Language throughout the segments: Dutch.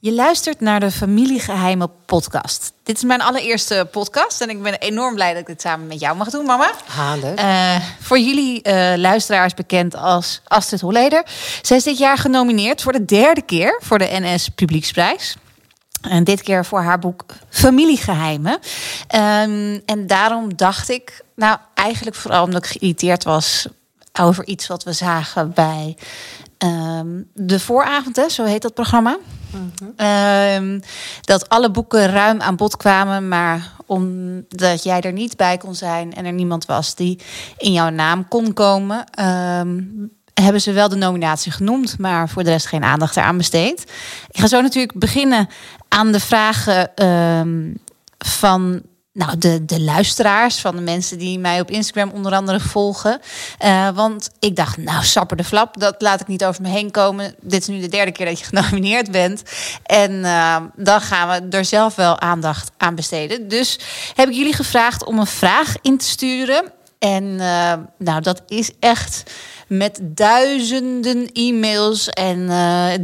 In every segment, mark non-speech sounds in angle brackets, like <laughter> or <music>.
Je luistert naar de Familiegeheimen podcast. Dit is mijn allereerste podcast en ik ben enorm blij dat ik dit samen met jou mag doen, mama. Ha, leuk. Eh, voor jullie eh, luisteraars bekend als Astrid Holleder. Zij is dit jaar genomineerd voor de derde keer voor de NS Publieksprijs. En dit keer voor haar boek Familiegeheimen. Ehm, en daarom dacht ik, nou eigenlijk vooral omdat ik geïrriteerd was over iets wat we zagen bij ehm, de vooravond, hè, zo heet dat programma. Ehm, dat alle boeken ruim aan bod kwamen, maar omdat jij er niet bij kon zijn en er niemand was die in jouw naam kon komen, ehm, hebben ze wel de nominatie genoemd, maar voor de rest geen aandacht eraan besteed. Ik ga zo natuurlijk beginnen aan de vragen ehm, van nou, de, de luisteraars, van de mensen die mij op Instagram onder andere volgen. Eh, want ik dacht, nou, sapper de flap, dat laat ik niet over me heen komen. Dit is nu de derde keer dat je genomineerd bent. En eh, dan gaan we er zelf wel aandacht aan besteden. Dus heb ik jullie gevraagd om een vraag in te sturen. En eh, nou, dat is echt met duizenden e-mails en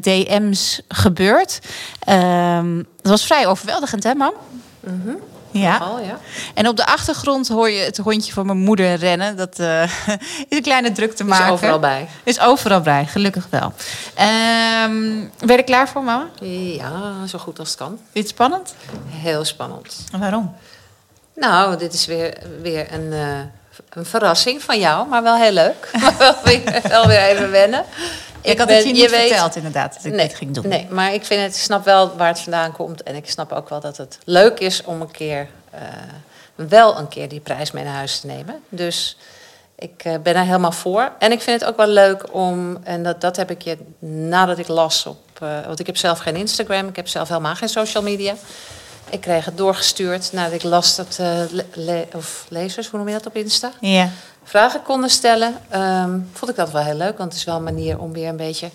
DM's gebeurd. Ehm, dat was vrij overweldigend, hè, mam? Mhm. Ja. En op de achtergrond hoor je het hondje van mijn moeder rennen. Dat eh, <laughs> is een kleine druk te Is maken. overal bij. Is overal bij, gelukkig wel. Ehm ben je er klaar voor, mama? Ja, zo goed als het kan. Dit spannend? Heel spannend. En waarom? Nou, dit is weer, weer een, eh, een verrassing van jou, maar wel heel leuk. <laughs> Maar wel weer, wel weer even wennen. Ik, had ben- het je niet verteld, inderdaad, dat ik nee, dit ging doen. Nee, maar ik vind het, ik snap wel waar het vandaan komt. En ik snap ook wel dat het leuk is om een keer, eh, wel een keer die prijs mee naar huis te nemen. Dus ik eh, ben er helemaal voor. En ik vind het ook wel leuk om, en dat, dat heb ik je nadat ik las op, eh, want ik heb zelf geen Instagram, ik heb zelf helemaal geen social media. Ik kreeg het doorgestuurd nadat ik las dat eh, le- of lezers, hoe noem je dat op Insta? Ja. vragen konden stellen. Ehm, vond ik dat wel heel leuk, want het is wel een manier om weer een beetje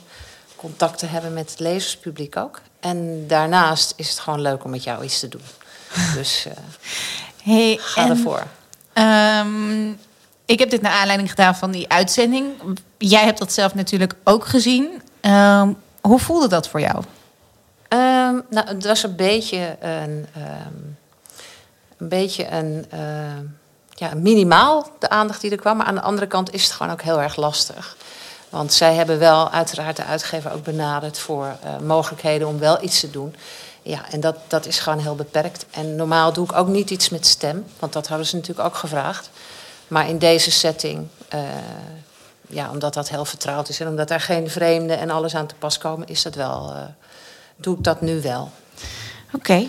contact te hebben met het lezerspubliek ook. En daarnaast is het gewoon leuk om met jou iets te doen. <laughs> Dus eh, Hey, ga en, ervoor. ehm, ik heb dit naar aanleiding gedaan van die uitzending. Jij hebt dat zelf natuurlijk ook gezien. Ehm, hoe voelde dat voor jou? Ehm, nou, het was een beetje een, ehm, een beetje een, ehm, ja, minimaal de aandacht die er kwam. Maar aan de andere kant is het gewoon ook heel erg lastig. Want zij hebben wel uiteraard de uitgever ook benaderd voor eh, mogelijkheden om wel iets te doen. Ja, en dat, dat is gewoon heel beperkt. En normaal doe ik ook niet iets met stem, want dat hadden ze natuurlijk ook gevraagd. Maar in deze setting, eh, ja, omdat dat heel vertrouwd is en omdat daar geen vreemden en alles aan te pas komen, is dat wel, eh, doe ik dat nu wel. Oké.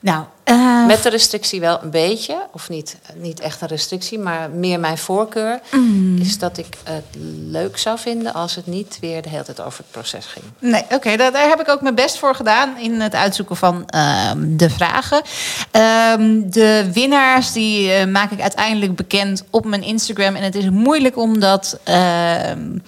Nou, eh, Met de restrictie wel een beetje, of niet, niet echt een restrictie, maar meer mijn voorkeur mm. is dat ik het leuk zou vinden als het niet weer de hele tijd over het proces ging. Nee, oké, daar, daar heb ik ook mijn best voor gedaan in het uitzoeken van ehm, de vragen. Ehm, de winnaars die eh, maak ik uiteindelijk bekend op mijn Instagram. En het is moeilijk omdat ehm,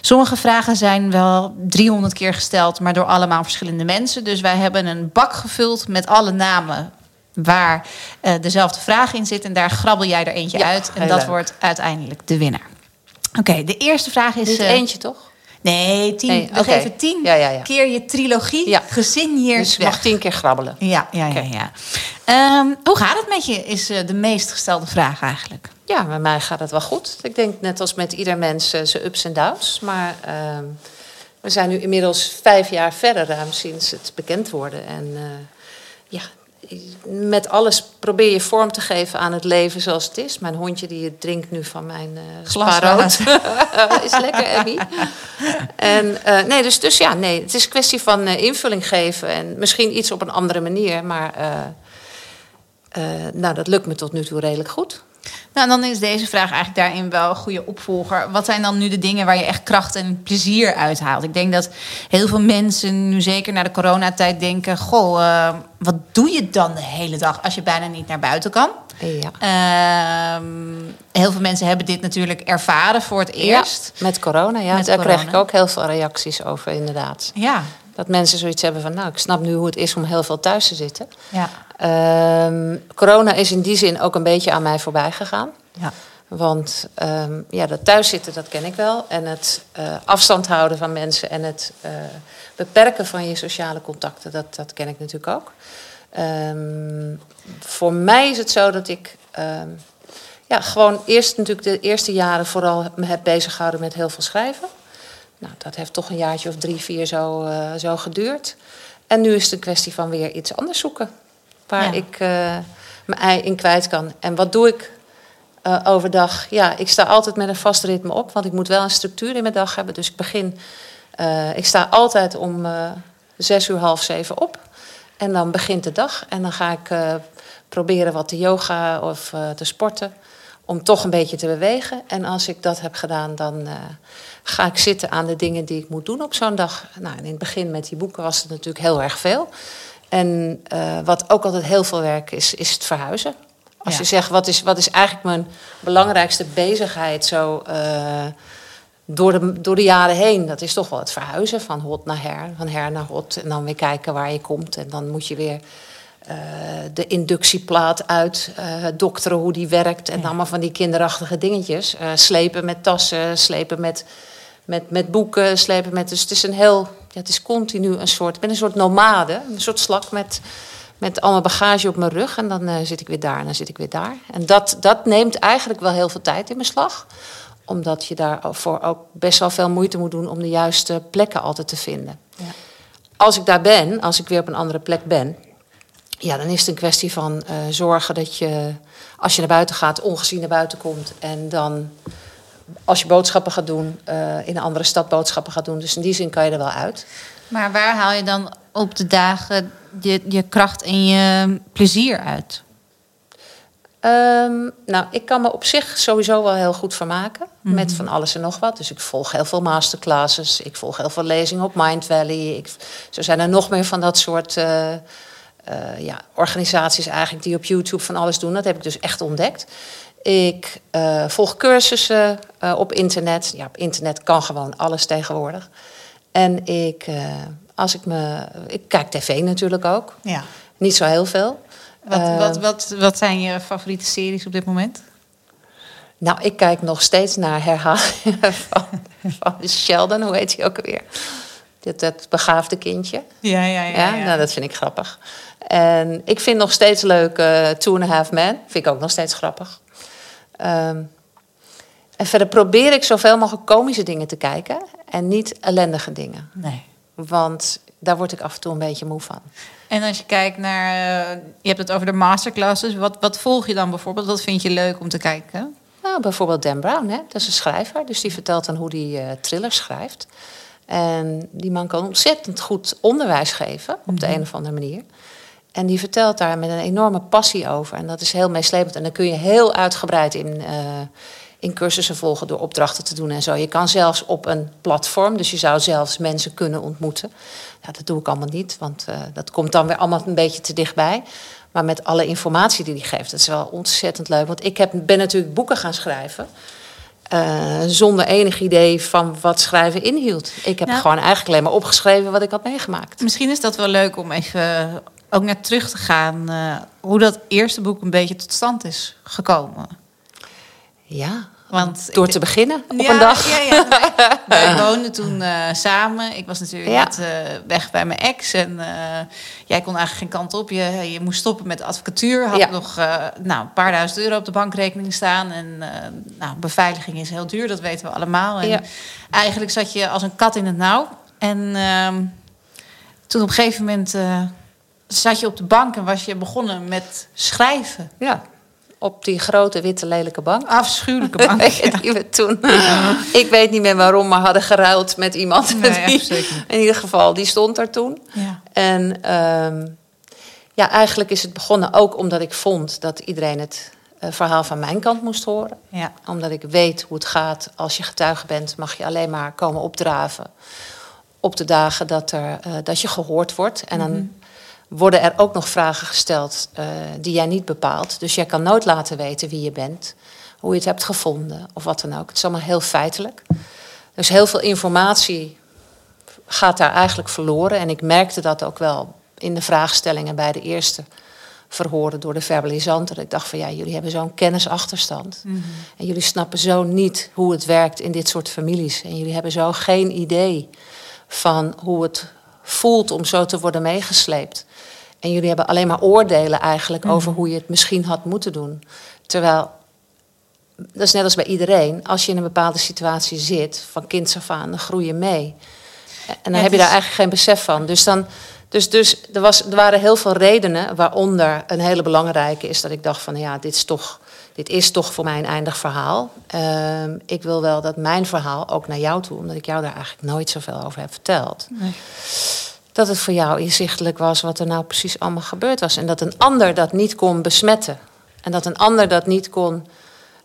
sommige vragen zijn wel 300 keer gesteld, maar door allemaal verschillende mensen. Dus wij hebben een bak gevuld met alle namen waar eh, dezelfde vraag in zit. En daar grabbel jij er eentje Ja, uit. En dat leuk. wordt uiteindelijk de winnaar. Oké, de eerste vraag is. Niet eh, eentje toch? Nee, tien. Nee, we geven tien Ja, ja, ja. keer je trilogie Ja. gesigneerd Dus je mag tien keer grabbelen. Ja, ja, ja. Ehm, hoe gaat het met je, is eh, de meest gestelde vraag eigenlijk. Ja, met mij gaat het wel goed. Ik denk net als met ieder mens eh, zijn ups en downs. Maar ehm, we zijn nu inmiddels vijf jaar verder ruim sinds het bekend worden. En ja, met alles probeer je vorm te geven aan het leven zoals het is. Mijn hondje die drinkt nu van mijn spaarrood. <laughs> is lekker, Abby. En, eh, nee, dus, dus ja, nee, het is een kwestie van eh, invulling geven. En misschien iets op een andere manier. Maar nou, dat lukt me tot nu toe redelijk goed. Nou, dan is deze vraag eigenlijk daarin wel een goede opvolger. Wat zijn dan nu de dingen waar je echt kracht en plezier uit haalt? Ik denk dat heel veel mensen nu zeker na de coronatijd denken... goh, eh, wat doe je dan de hele dag als je bijna niet naar buiten kan? Ja. Ehm, heel veel mensen hebben dit natuurlijk ervaren voor het eerst. Ja, met corona, ja. Met Daar kreeg corona. ik ook heel veel reacties over, inderdaad. Ja, Dat mensen zoiets hebben van, nou, ik snap nu hoe het is om heel veel thuis te zitten. ja, Ehm, corona is in die zin ook een beetje aan mij voorbij gegaan. ja. Want um, ja, dat thuiszitten, dat ken ik wel. En het uh, afstand houden van mensen en het uh, beperken van je sociale contacten, dat, dat ken ik natuurlijk ook. Um, voor mij is het zo dat ik um, ja, gewoon eerst natuurlijk de eerste jaren vooral me heb bezig gehouden met heel veel schrijven. Nou, dat heeft toch een jaartje of drie, vier zo, uh, zo geduurd. En nu is het een kwestie van weer iets anders zoeken. Waar ja. ik mijn ei in kwijt kan. En wat doe ik uh, overdag? Ja, ik sta altijd met een vast ritme op, want ik moet wel een structuur in mijn dag hebben. Dus ik begin, ik sta altijd om zes uur, half zeven op. En dan begint de dag. En dan ga ik proberen wat te yoga of te sporten. Om toch een beetje te bewegen. En als ik dat heb gedaan, dan ga ik zitten aan de dingen die ik moet doen op zo'n dag. Nou, in het begin met die boeken was het natuurlijk heel erg veel. En uh, wat ook altijd heel veel werk is, is het verhuizen. Als ja. je zegt, wat is, wat is eigenlijk mijn belangrijkste bezigheid zo uh, door, de, door de jaren heen? Dat is toch wel het verhuizen van hot naar her, van her naar hot. En dan weer kijken waar je komt. En dan moet je weer uh, de inductieplaat uit, dokteren hoe die werkt. En ja. allemaal van die kinderachtige dingetjes. slepen met tassen, slepen met, met, met boeken, slepen met... Dus het is een heel ja, het is continu een soort, ik ben een soort nomade, een soort slak met, met al mijn bagage op mijn rug. En dan zit ik weer daar en dan zit ik weer daar. En dat, dat neemt eigenlijk wel heel veel tijd in beslag. Omdat je daarvoor ook best wel veel moeite moet doen om de juiste plekken altijd te vinden. Ja. Als ik daar ben, als ik weer op een andere plek ben, ja, dan is het een kwestie van uh, zorgen dat je, als je naar buiten gaat, ongezien naar buiten komt. En dan als je boodschappen gaat doen, uh, in een andere stad boodschappen gaat doen. Dus in die zin kan je er wel uit. Maar waar haal je dan op de dagen je, je kracht en je plezier uit? Um, nou, ik kan me op zich sowieso wel heel goed vermaken. Mm -hmm. Met van alles en nog wat. Dus ik volg heel veel masterclasses. Ik volg heel veel lezingen op Mind Valley. Ik, zo zijn er nog meer van dat soort uh, uh, ja, organisaties eigenlijk die op YouTube van alles doen. Dat heb ik dus echt ontdekt. Ik uh, volg cursussen uh, op internet. Ja, op internet kan gewoon alles tegenwoordig. En ik, als ik me. Ik kijk tv natuurlijk ook. Ja. Niet zo heel veel. Wat, wat, wat, wat zijn je favoriete series op dit moment? Nou, ik kijk nog steeds naar herhalingen <laughs> van, van Sheldon. Hoe heet hij ook alweer? Dat, dat begaafde kindje. Ja, ja, ja. ja, ja. Nou, dat vind ik grappig. En ik vind nog steeds leuk Two and a Half Men. Vind ik ook nog steeds grappig. Um, en verder probeer ik zoveel mogelijk komische dingen te kijken en niet ellendige dingen. Nee. Want daar word ik af en toe een beetje moe van. En als je kijkt naar, uh, je hebt het over de masterclasses, wat, wat volg je dan bijvoorbeeld? Wat vind je leuk om te kijken? Nou, bijvoorbeeld Dan Brown, hè? dat is een schrijver, dus die vertelt dan hoe hij uh, thrillers schrijft. En die man kan ontzettend goed onderwijs geven, op de een of andere manier. En die vertelt daar met een enorme passie over. En dat is heel meeslepend. En dan kun je heel uitgebreid in, uh, in cursussen volgen door opdrachten te doen en zo. Je kan zelfs op een platform, dus je zou zelfs mensen kunnen ontmoeten. Ja, dat doe ik allemaal niet, want uh, dat komt dan weer allemaal een beetje te dichtbij. Maar met alle informatie die hij geeft, dat is wel ontzettend leuk. Want ik heb, ben natuurlijk boeken gaan schrijven. Uh, zonder enig idee van wat schrijven inhield. Ik heb nou, gewoon eigenlijk alleen maar opgeschreven wat ik had meegemaakt. Misschien is dat wel leuk om even ook naar terug te gaan. Uh, hoe dat eerste boek een beetje tot stand is gekomen. Ja, want door te beginnen op ja, een dag. Ja, ja. Wij, <laughs> wij woonden toen uh, samen. Ik was natuurlijk net uh, weg bij mijn ex. En uh, jij kon eigenlijk geen kant op. Je, je moest stoppen met de advocatuur. Had nog nou, een paar duizend euro op de bankrekening staan. En nou, beveiliging is heel duur, dat weten we allemaal. En eigenlijk zat je als een kat in het nauw. En ehm, toen op een gegeven moment zat je op de bank en was je begonnen met schrijven. Ja op die grote witte lelijke bank. Afschuwelijke <laughs> bank. die we toen. ik weet niet meer waarom, maar hadden geruild met iemand. Nee, <laughs> die, in ieder geval, die stond daar toen. Ja. En um, ja, eigenlijk is het begonnen ook omdat ik vond dat iedereen het uh, verhaal van mijn kant moest horen. Ja. Omdat ik weet hoe het gaat. Als je getuige bent, mag je alleen maar komen opdraven. Op de dagen dat, er, uh, dat je gehoord wordt. En dan. Mm -hmm worden er ook nog vragen gesteld uh, die jij niet bepaalt. Dus jij kan nooit laten weten wie je bent, hoe je het hebt gevonden of wat dan ook. Het is allemaal heel feitelijk. Dus heel veel informatie gaat daar eigenlijk verloren. En ik merkte dat ook wel in de vraagstellingen bij de eerste verhoren door de verbalisanten. Ik dacht van ja, jullie hebben zo'n kennisachterstand. En jullie snappen zo niet hoe het werkt in dit soort families. En jullie hebben zo geen idee van hoe het voelt om zo te worden meegesleept. En jullie hebben alleen maar oordelen eigenlijk over hoe je het misschien had moeten doen. Terwijl, dat is net als bij iedereen, als je in een bepaalde situatie zit, van kinds af aan, dan groei je mee. En dan Ja, heb je het daar is- eigenlijk geen besef van. Dus, dan, dus, dus er, was, er waren heel veel redenen, waaronder een hele belangrijke is dat ik dacht van ja, dit is toch, dit is toch voor mij een eindig verhaal. Ehm, ik wil wel dat mijn verhaal ook naar jou toe, omdat ik jou daar eigenlijk nooit zoveel over heb verteld. Nee. Dat het voor jou inzichtelijk was wat er nou precies allemaal gebeurd was. En dat een ander dat niet kon besmetten. En dat een ander dat niet kon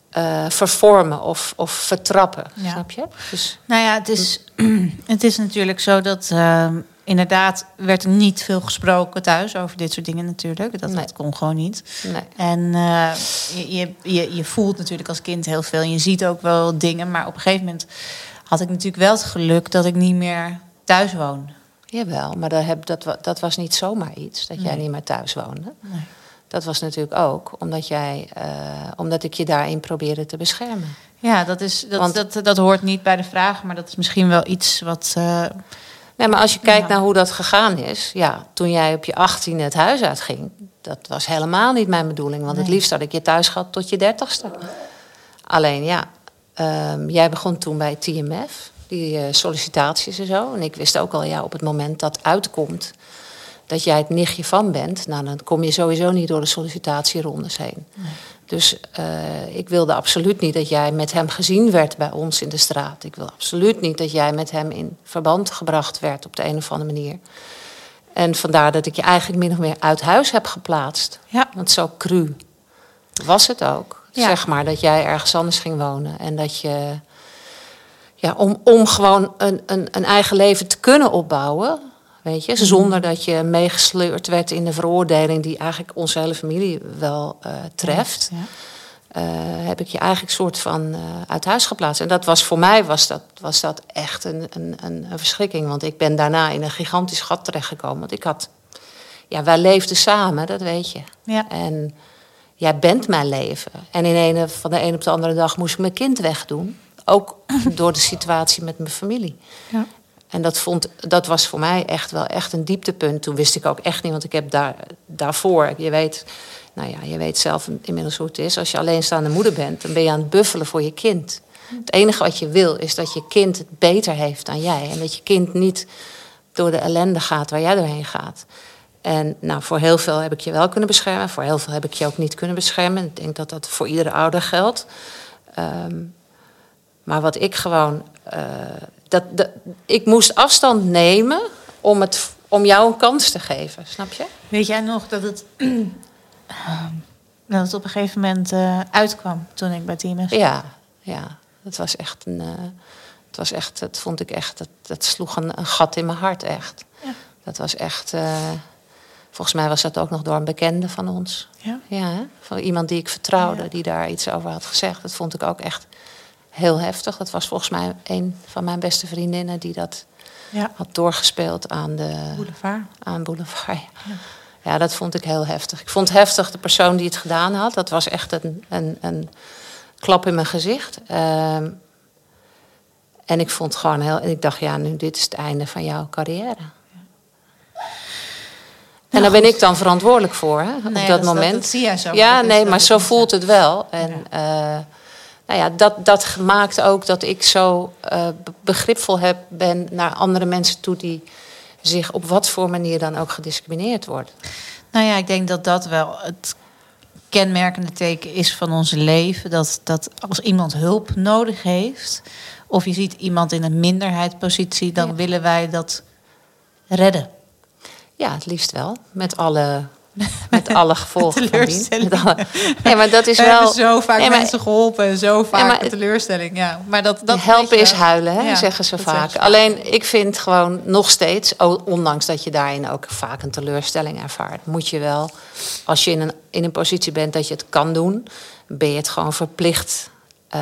eh, vervormen of, of vertrappen. Ja. Snap je? Dus, Nou ja, het is, <clears throat> het is natuurlijk zo dat ehm, inderdaad werd er niet veel gesproken thuis over dit soort dingen natuurlijk. Dat, Nee. dat kon gewoon niet. nee. En eh, je, je, je, je voelt natuurlijk als kind heel veel en je ziet ook wel dingen. Maar op een gegeven moment had ik natuurlijk wel het geluk dat ik niet meer thuis woon. Jawel, maar dat, heb, dat, dat was niet zomaar iets, dat jij niet meer thuis woonde. Nee. Dat was natuurlijk ook omdat, jij, eh, omdat ik je daarin probeerde te beschermen. Ja, dat, is, dat, Want- dat, dat hoort niet bij de vraag, maar dat is misschien wel iets wat. eh, Nee, maar als je kijkt Ja. naar hoe dat gegaan is, ja, toen jij op je 18 het huis uitging, dat was helemaal niet mijn bedoeling. Want het liefst had ik je thuis gehad tot je dertigste. Alleen ja, ehm, jij begon toen bij TMF, die eh, sollicitaties en zo. En ik wist ook al, ja, op het moment dat uitkomt dat jij het nichtje van bent, nou, dan kom je sowieso niet door de sollicitatierondes heen. Dus eh, ik wilde absoluut niet dat jij met hem gezien werd bij ons in de straat. Ik wil absoluut niet dat jij met hem in verband gebracht werd op de een of andere manier. En vandaar dat ik je eigenlijk min of meer uit huis heb geplaatst. ja, Want zo cru was het ook. Ja. Zeg maar dat jij ergens anders ging wonen. En dat je, ja, om, om gewoon een, een, een eigen leven te kunnen opbouwen. Weet je, zonder dat je meegesleurd werd in de veroordeling die eigenlijk onze hele familie wel eh, treft. Ja. eh, heb ik je eigenlijk soort van eh, uit huis geplaatst. En dat was voor mij was dat, was dat echt een, een, een, verschrikking. Want ik ben daarna in een gigantisch gat terechtgekomen. Want ik had, ja, wij leefden samen, dat weet je. Ja. En jij bent mijn leven. En in een, van de een op de andere dag moest ik mijn kind wegdoen. Ook <clears throat> door de situatie met mijn familie. Ja. En dat, vond, dat was voor mij echt wel echt een dieptepunt. Toen wist ik ook echt niet, want ik heb daar, daarvoor, je weet, nou ja, je weet zelf inmiddels hoe het is. Als je alleenstaande moeder bent, dan ben je aan het buffelen voor je kind. Het enige wat je wil is dat je kind het beter heeft dan jij. En dat je kind niet door de ellende gaat waar jij doorheen gaat. En nou, voor heel veel heb ik je wel kunnen beschermen. Voor heel veel heb ik je ook niet kunnen beschermen. Ik denk dat dat voor iedere ouder geldt. Ehm, maar wat ik gewoon. eh, dat, dat, ik moest afstand nemen om, het, om jou een kans te geven, snap je? Weet jij nog dat het, <clears throat> dat het op een gegeven moment eh, uitkwam toen ik bij TMS Ja, ja. Het was echt een. eh, het was echt, dat vond ik echt. Dat, dat sloeg een, een gat in mijn hart, echt. Ja. Dat was echt. volgens mij was dat ook nog door een bekende van ons. Ja. Ja, van iemand die ik vertrouwde, Ja. die daar iets over had gezegd. Dat vond ik ook echt heel heftig. Dat was volgens mij een van mijn beste vriendinnen die dat Ja. had doorgespeeld aan de Boulevard. aan Boulevard. Ja. ja, dat vond ik heel heftig. Ik vond heftig de persoon die het gedaan had. Dat was echt een, een, een klap in mijn gezicht. Ehm, en ik vond gewoon heel. En ik dacht, ja, nu dit is het einde van jouw carrière. En daar ben ik dan verantwoordelijk voor, hè, op Nee, dat dat is- dat- moment. dat zie jij zo. Ja, nee, maar zo voelt het wel. En Ja. eh, nou ja, dat, dat maakt ook dat ik zo eh, be- begripvol heb, ben naar andere mensen toe die zich op wat voor manier dan ook gediscrimineerd worden. Nou ja, ik denk dat dat wel het kenmerkende teken is van ons leven. Dat, dat als iemand hulp nodig heeft, of je ziet iemand in een minderheidspositie, dan Ja. willen wij dat redden. Ja, het liefst wel. Met alle, met alle <laughs> gevolgen. Teleurstelling. Alle- Nee, maar dat is We wel... hebben zo vaak Nee, maar- mensen geholpen en zo vaak maar het- teleurstelling. Ja, maar dat, dat helpen is huilen, hè, Ja, zeggen ze vaak. ze. Alleen ik vind gewoon nog steeds, ondanks dat je daarin ook vaak een teleurstelling ervaart, moet je wel, als je in een, in een positie bent dat je het kan doen, ben je het gewoon verplicht eh,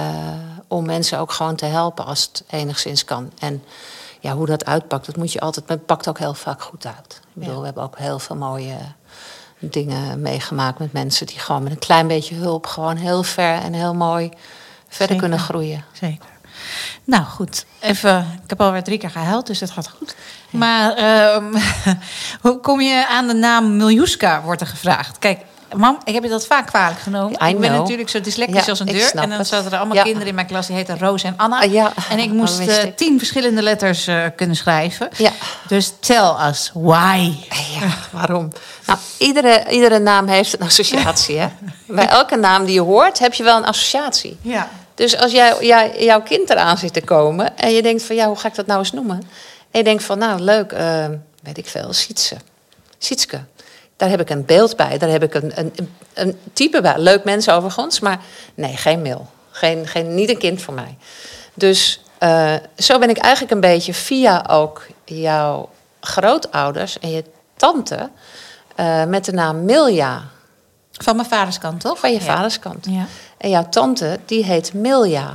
om mensen ook gewoon te helpen als het enigszins kan. En ja, hoe dat uitpakt, dat moet je altijd, maar het pakt ook heel vaak goed uit. Ik bedoel, Ja. we hebben ook heel veel mooie, dingen meegemaakt met mensen die gewoon met een klein beetje hulp gewoon heel ver en heel mooi verder Zeker. kunnen groeien. Zeker. Nou goed, even. Ik heb alweer drie keer gehuild, dus het gaat goed. Maar ehm, <laughs> hoe kom je aan de naam Miljuska, wordt er gevraagd. Kijk, mam, ik heb je dat vaak kwalijk genomen. I ik ben know. natuurlijk zo dyslectisch Ja, als een deur. En dan zaten er allemaal Ja. kinderen in mijn klas die heten Roos en Anna. Ah, ja, En ik dat moest eh, tien verschillende letters eh, kunnen schrijven. Ja. Dus tell us why. Waarom? Nou, iedere, iedere naam heeft een associatie. Hè? <laughs> Bij elke naam die je hoort, heb je wel een associatie. Ja. Dus als jij, jij, jouw kind eraan zit te komen en je denkt van ja, hoe ga ik dat nou eens noemen? En je denkt van nou, leuk, eh, weet ik veel, Sietse. Sietske. Daar heb ik een beeld bij, daar heb ik een, een, een- type bij. Leuk mens overigens, maar nee, geen mail. Geen, geen, niet een kind voor mij. Dus eh, zo ben ik eigenlijk een beetje via ook jouw grootouders en je tante eh, met de naam Milja Van mijn vaders kant, toch? van je Ja. vaders kant. Ja. En jouw tante, die heet Milja.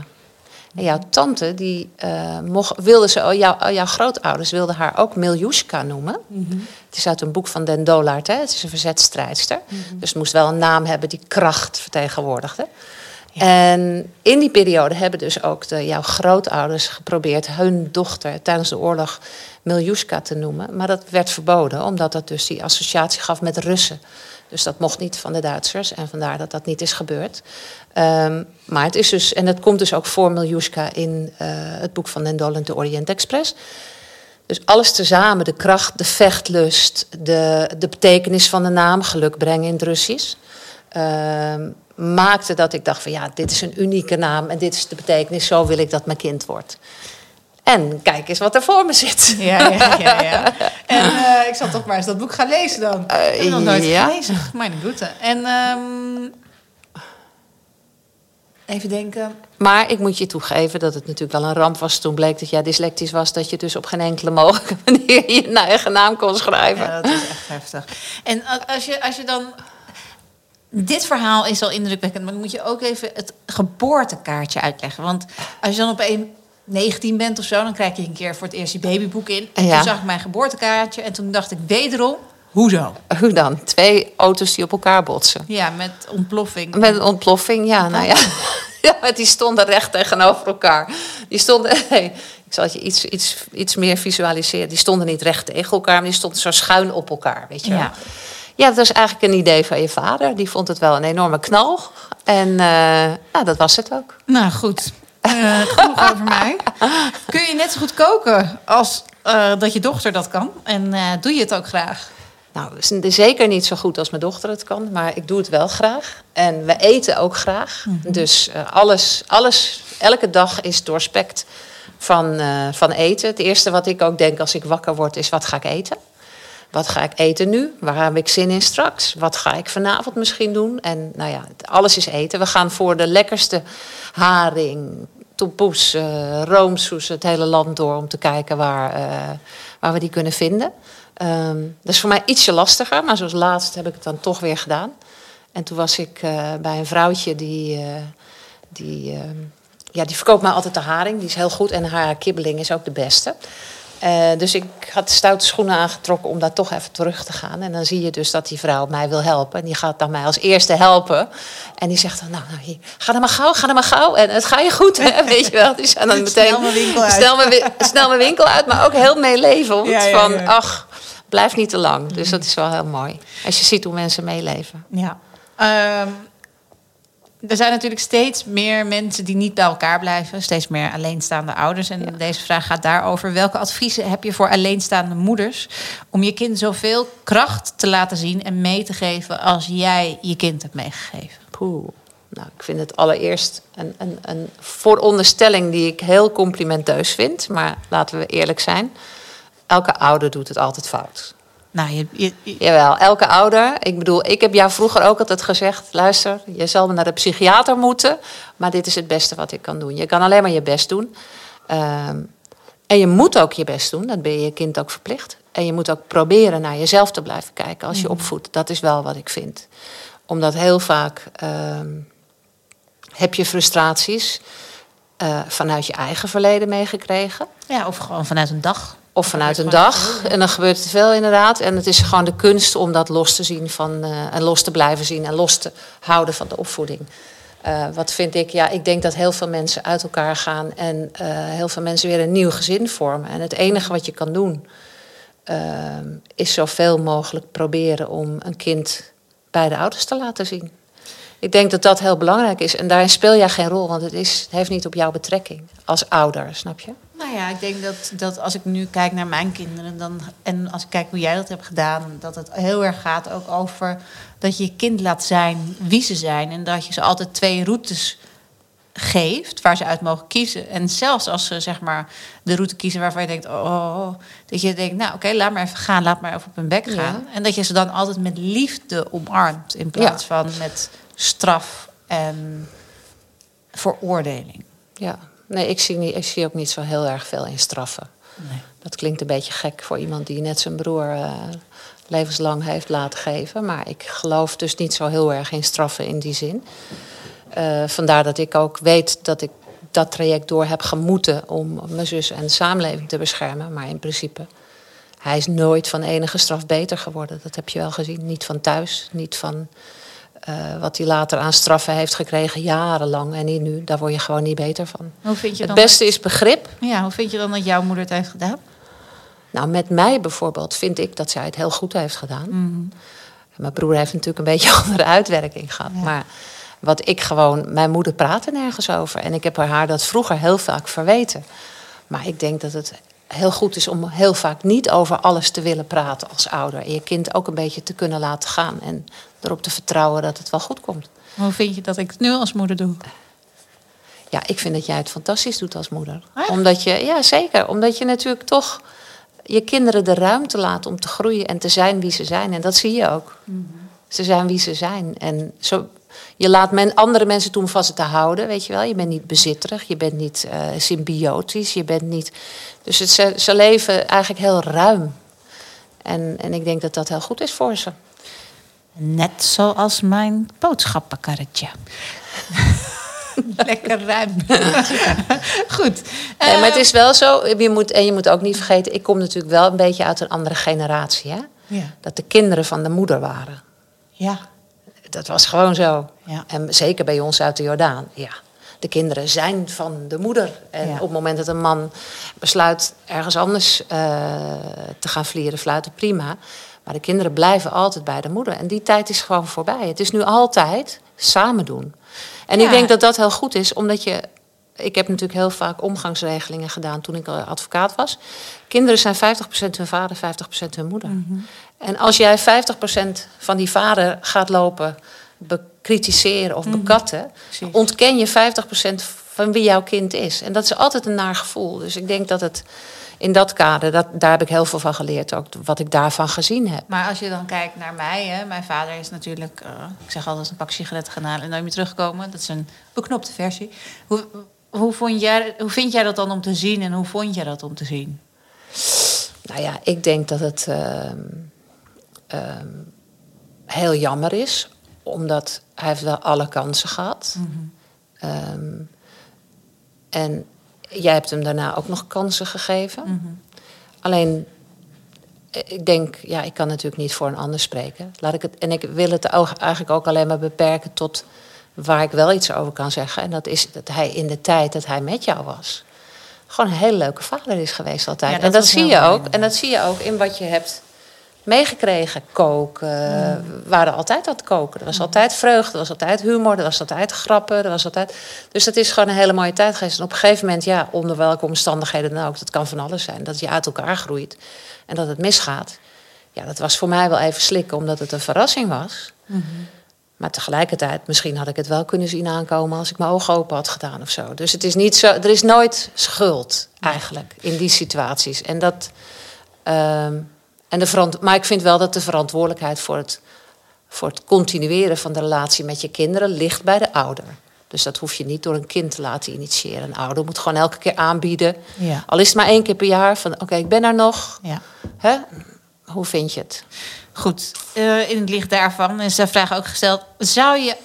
En jouw tante, die eh, mocht, wilde ze, jouw, jouw grootouders wilden haar ook Miljushka noemen. Het is uit een boek van Den Dolaert, hè? het is een verzetstrijdster. Dus het moest wel een naam hebben die kracht vertegenwoordigde. En in die periode hebben dus ook de, jouw grootouders geprobeerd hun dochter tijdens de oorlog Miljushka te noemen. Maar dat werd verboden, omdat dat dus die associatie gaf met Russen. Dus dat mocht niet van de Duitsers en vandaar dat dat niet is gebeurd. Ehm, maar het is dus, en het komt dus ook voor Miljushka in eh, het boek van Den Dolent, de Orient Express. Dus alles tezamen, de kracht, de vechtlust, de, de betekenis van de naam, geluk brengen in het Russisch. ehm, maakte dat ik dacht van ja, dit is een unieke naam en dit is de betekenis, zo wil ik dat mijn kind wordt. En kijk eens wat er voor me zit. Ja, ja, ja. ja. <laughs> En eh, ik zal toch maar eens dat boek gaan lezen dan. ik heb nog nooit ja. gelezen. Mijn goede. En ehm, even denken. Maar ik moet je toegeven dat het natuurlijk wel een ramp was toen bleek dat jij dyslectisch was, dat je dus op geen enkele mogelijke <laughs> manier je eigen naam kon schrijven. Ja, dat is echt heftig. En als je, als je dan... Dit verhaal is al indrukwekkend, maar dan moet je ook even het geboortekaartje uitleggen. Want als je dan op een 19 bent of zo, dan krijg je een keer voor het eerst je babyboek in. En Ja. toen zag ik mijn geboortekaartje en toen dacht ik wederom, hoezo? Hoe dan? Twee auto's die op elkaar botsen. Ja, met ontploffing. Met een ontploffing, ja, nou ja. <laughs> ja maar die stonden recht tegenover elkaar. Die stonden, <laughs> ik zal het je iets, iets, iets meer visualiseren. Die stonden niet recht tegen elkaar, maar die stonden zo schuin op elkaar, weet je wel. Ja. Ja, dat was eigenlijk een idee van je vader. Die vond het wel een enorme knal. En eh, nou, dat was het ook. Nou goed, Eh, genoeg over mij. Kun je net zo goed koken als eh, dat je dochter dat kan? En eh, doe je het ook graag? Nou, zeker niet zo goed als mijn dochter het kan, maar ik doe het wel graag. En we eten ook graag. Dus eh, alles, alles, elke dag is doorspekt van, van eten. Het eerste wat ik ook denk als ik wakker word is, wat ga ik eten? Wat ga ik eten nu? Waar heb ik zin in straks? Wat ga ik vanavond misschien doen? En nou ja, alles is eten. We gaan voor de lekkerste haring, tompoes, eh roomsoes het hele land door om te kijken waar, eh, waar we die kunnen vinden. Ehm, dat is voor mij ietsje lastiger, maar zoals laatst heb ik het dan toch weer gedaan. En toen was ik eh, bij een vrouwtje die, die, ehm, ja, die verkoopt mij altijd de haring. Die is heel goed en haar kibbeling is ook de beste. Eh, dus ik had stoute schoenen aangetrokken om daar toch even terug te gaan. En dan zie je dus dat die vrouw mij wil helpen. En die gaat dan mij als eerste helpen. En die zegt dan, nou, nou hier, ga dan maar gauw, ga dan maar gauw. En het ga je goed, hè, <laughs> weet je wel. Zijn dan meteen, Snel mijn winkel uit. Snel mijn, wi- snel mijn winkel uit, maar ook heel meelevend. Ja, ja, van, ach, blijf niet te lang. Dus dat is wel heel mooi. Als je ziet hoe mensen meeleven. Ja. Ehm, er zijn natuurlijk steeds meer mensen die niet bij elkaar blijven. Steeds meer alleenstaande ouders. En deze vraag gaat daarover. Welke adviezen heb je voor alleenstaande moeders... om je kind zoveel kracht te laten zien en mee te geven... als jij je kind hebt meegegeven? Poeh. Nou, ik vind het allereerst een, een, een vooronderstelling die ik heel complimenteus vind. Maar laten we eerlijk zijn. Elke ouder doet het altijd fout. Nou, je, je, je- Jawel, elke ouder. Ik bedoel, ik heb jou vroeger ook altijd gezegd: luister, je zal naar de psychiater moeten, maar dit is het beste wat ik kan doen. Je kan alleen maar je best doen. Ehm, en je moet ook je best doen, dat ben je je kind ook verplicht. En je moet ook proberen naar jezelf te blijven kijken als je opvoedt. Dat is wel wat ik vind. Omdat heel vaak ehm, heb je frustraties eh, vanuit je eigen verleden meegekregen. ja, of gewoon vanuit een dag. Of vanuit een dag. En dan gebeurt het veel inderdaad. En het is gewoon de kunst om dat los te zien van, eh, en los te blijven zien en los te houden van de opvoeding. Eh, wat vind ik? Ja, ik denk dat heel veel mensen uit elkaar gaan en eh, heel veel mensen weer een nieuw gezin vormen. En het enige wat je kan doen, is zoveel mogelijk proberen om een kind bij de ouders te laten zien. Ik denk dat dat heel belangrijk is. En daarin speel jij geen rol, want het, is, het heeft niet op jou betrekking als ouder, snap je? Nou ja, ik denk dat, dat als ik nu kijk naar mijn kinderen dan, en als ik kijk hoe jij dat hebt gedaan, dat het heel erg gaat ook over dat je je kind laat zijn wie ze zijn. En dat je ze altijd twee routes geeft waar ze uit mogen kiezen. En zelfs als ze zeg maar de route kiezen waarvan je denkt, oh, dat je denkt, nou oké, laat maar even gaan, laat maar even op hun bek Ja. gaan. En dat je ze dan altijd met liefde omarmt in plaats van met straf en veroordeling. Ja, nee, ik zie, niet, ik zie ook niet zo heel erg veel in straffen. Nee. Dat klinkt een beetje gek voor iemand die net zijn broer eh, levenslang heeft laten geven. Maar ik geloof dus niet zo heel erg in straffen in die zin. Eh, vandaar dat ik ook weet dat ik dat traject door heb gemoeten om mijn zus en de samenleving te beschermen. Maar in principe, hij is nooit van enige straf beter geworden. Dat heb je wel gezien. Niet van thuis, niet van eh, wat hij later aan straffen heeft gekregen, jarenlang. En niet nu, daar word je gewoon niet beter van. Hoe vind je Het dan beste is begrip. Ja, hoe vind je dan dat jouw moeder het heeft gedaan? Nou, met mij bijvoorbeeld vind ik dat zij het heel goed heeft gedaan. Mhm. Mijn broer heeft natuurlijk een beetje <laughs> andere uitwerking gehad. Ja. Maar wat ik gewoon... Mijn moeder praatte nergens over. En ik heb haar dat vroeger heel vaak verweten. Maar ik denk dat het heel goed is om heel vaak niet over alles te willen praten als ouder. En je kind ook een beetje te kunnen laten gaan. En erop te vertrouwen dat het wel goed komt. Hoe vind je dat ik het nu als moeder doe? Ja, ik vind dat jij het fantastisch doet als moeder. Echt? Omdat je, ja zeker, omdat je natuurlijk toch je kinderen de ruimte laat om te groeien en te zijn wie ze zijn. En dat zie je ook. Ze zijn wie ze zijn. En zo, je laat men, andere mensen toe om van ze te houden, weet je wel. Je bent niet bezitterig, je bent niet eh, symbiotisch, je bent niet... Dus het, ze, ze leven eigenlijk heel ruim. En, en ik denk dat dat heel goed is voor ze. Net zoals mijn boodschappenkarretje. <laughs> Lekker ruim. <laughs> Goed. Nee, maar het Eh, is wel zo, je moet, en je moet ook niet vergeten... ik kom natuurlijk wel een beetje uit een andere generatie, hè. Ja. Dat de kinderen van de moeder waren. ja. Dat was gewoon zo. Ja. En zeker bij ons uit de Jordaan. Ja. De kinderen zijn van de moeder. En Ja. op het moment dat een man besluit ergens anders eh, te gaan vlieren, fluiten, prima. Maar de kinderen blijven altijd bij de moeder. En die tijd is gewoon voorbij. Het is nu altijd samen doen. En Ja. ik denk dat dat heel goed is, omdat je. Ik heb natuurlijk heel vaak omgangsregelingen gedaan toen ik advocaat was. Kinderen zijn 50% hun vader, 50% hun moeder. En als jij 50% van die vader gaat lopen bekritiseren of bekatten, Precies. ontken je 50% van wie jouw kind is. En dat is altijd een naar gevoel. Dus ik denk dat het in dat kader, dat, daar heb ik heel veel van geleerd, ook wat ik daarvan gezien heb. Maar als je dan kijkt naar mij, hè, mijn vader is natuurlijk, eh, ik zeg altijd een pak sigaretten gaan halen en nooit meer terugkomen. Dat is een beknopte versie. Hoe, hoe, vond jij, hoe vind jij dat dan om te zien en hoe vond jij dat om te zien? Nou ja, ik denk dat het ehm, ehm, heel jammer is, omdat hij heeft wel alle kansen gehad. Ehm, en jij hebt hem daarna ook nog kansen gegeven. Alleen, eh, ik denk, ja, ik kan natuurlijk niet voor een ander spreken. Laat ik het, en ik wil het ook- eigenlijk ook alleen maar beperken tot waar ik wel iets over kan zeggen. En dat is dat hij in de tijd dat hij met jou was, gewoon een hele leuke vader is geweest altijd. Ja, dat en dat zie je ook. En dat zie je ook in wat je hebt meegekregen. Koken. We waren altijd aan het koken. Er was altijd vreugde, er was altijd humor, er was altijd grappen. Er was altijd... Dus dat is gewoon een hele mooie tijd geweest. En op een gegeven moment, ja, onder welke omstandigheden dan ook, dat kan van alles zijn. Dat je uit elkaar groeit en dat het misgaat. Ja, dat was voor mij wel even slikken, omdat het een verrassing was. Maar tegelijkertijd, misschien had ik het wel kunnen zien aankomen als ik mijn ogen open had gedaan of zo. Dus het is niet zo, er is nooit schuld eigenlijk in die situaties. En dat, ehm, en de verant maar ik vind wel dat de verantwoordelijkheid voor het, voor het continueren van de relatie met je kinderen ligt bij de ouder. Dus dat hoef je niet door een kind te laten initiëren. Een ouder moet gewoon elke keer aanbieden. Ja. Al is het maar één keer per jaar van oké, ik ben er nog. Ja. Hè? Hoe vind je het? Goed, eh, in het licht daarvan is de vraag ook gesteld: zou je,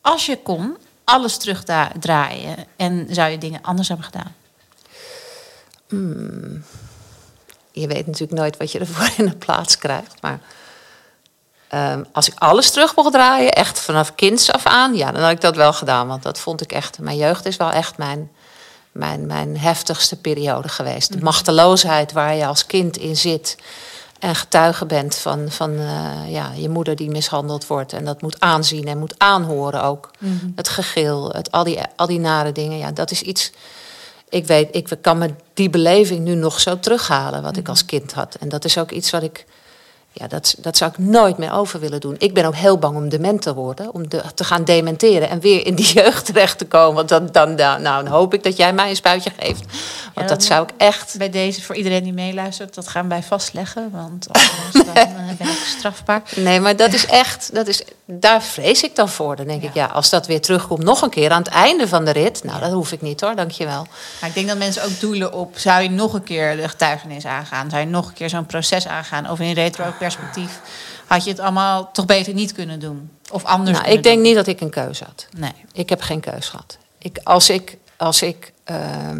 als je kon, alles terugdraaien en zou je dingen anders hebben gedaan? Je weet natuurlijk nooit wat je ervoor in de plaats krijgt. Maar ehm, als ik alles terug mocht draaien, echt vanaf kinds af aan, ja, dan had ik dat wel gedaan. Want dat vond ik echt, mijn jeugd is wel echt mijn, mijn, mijn heftigste periode geweest. De mhm. machteloosheid waar je als kind in zit en getuige bent van, van uh, ja, je moeder die mishandeld wordt. En dat moet aanzien en moet aanhoren ook. Mhm. Het gegil, het, al, die, al die nare dingen. Ja, dat is iets. Ik weet, ik kan me die beleving nu nog zo terughalen wat ik mhm. als kind had. En dat is ook iets wat ik ja, dat, dat zou ik nooit meer over willen doen. Ik ben ook heel bang om dement te worden, om de, te gaan dementeren en weer in die <laughs> jeugd terecht te komen. Want dan, dan, dan, nou, dan hoop ik dat jij mij een spuitje geeft. Want dat zou ik echt. Bij deze, voor iedereen die meeluistert, dat gaan wij vastleggen. Want anders dan <laughs> ben ik strafbaar. Nee, maar dat is echt, dat is, daar vrees ik dan voor. Dan denk ik, ja, als dat weer terugkomt, nog een keer aan het einde van de rit. Nou, dat hoef ik niet hoor, dankjewel. Maar ik denk dat mensen ook doelen op, zou je nog een keer de getuigenis aangaan? Zou je nog een keer zo'n proces aangaan? Of in retro perspectief had je het allemaal toch beter niet kunnen doen? Of anders? Nou, ik denk niet dat ik een keuze had. Nee. Ik heb geen keuze gehad. Ik, als ik, als ik, ehm,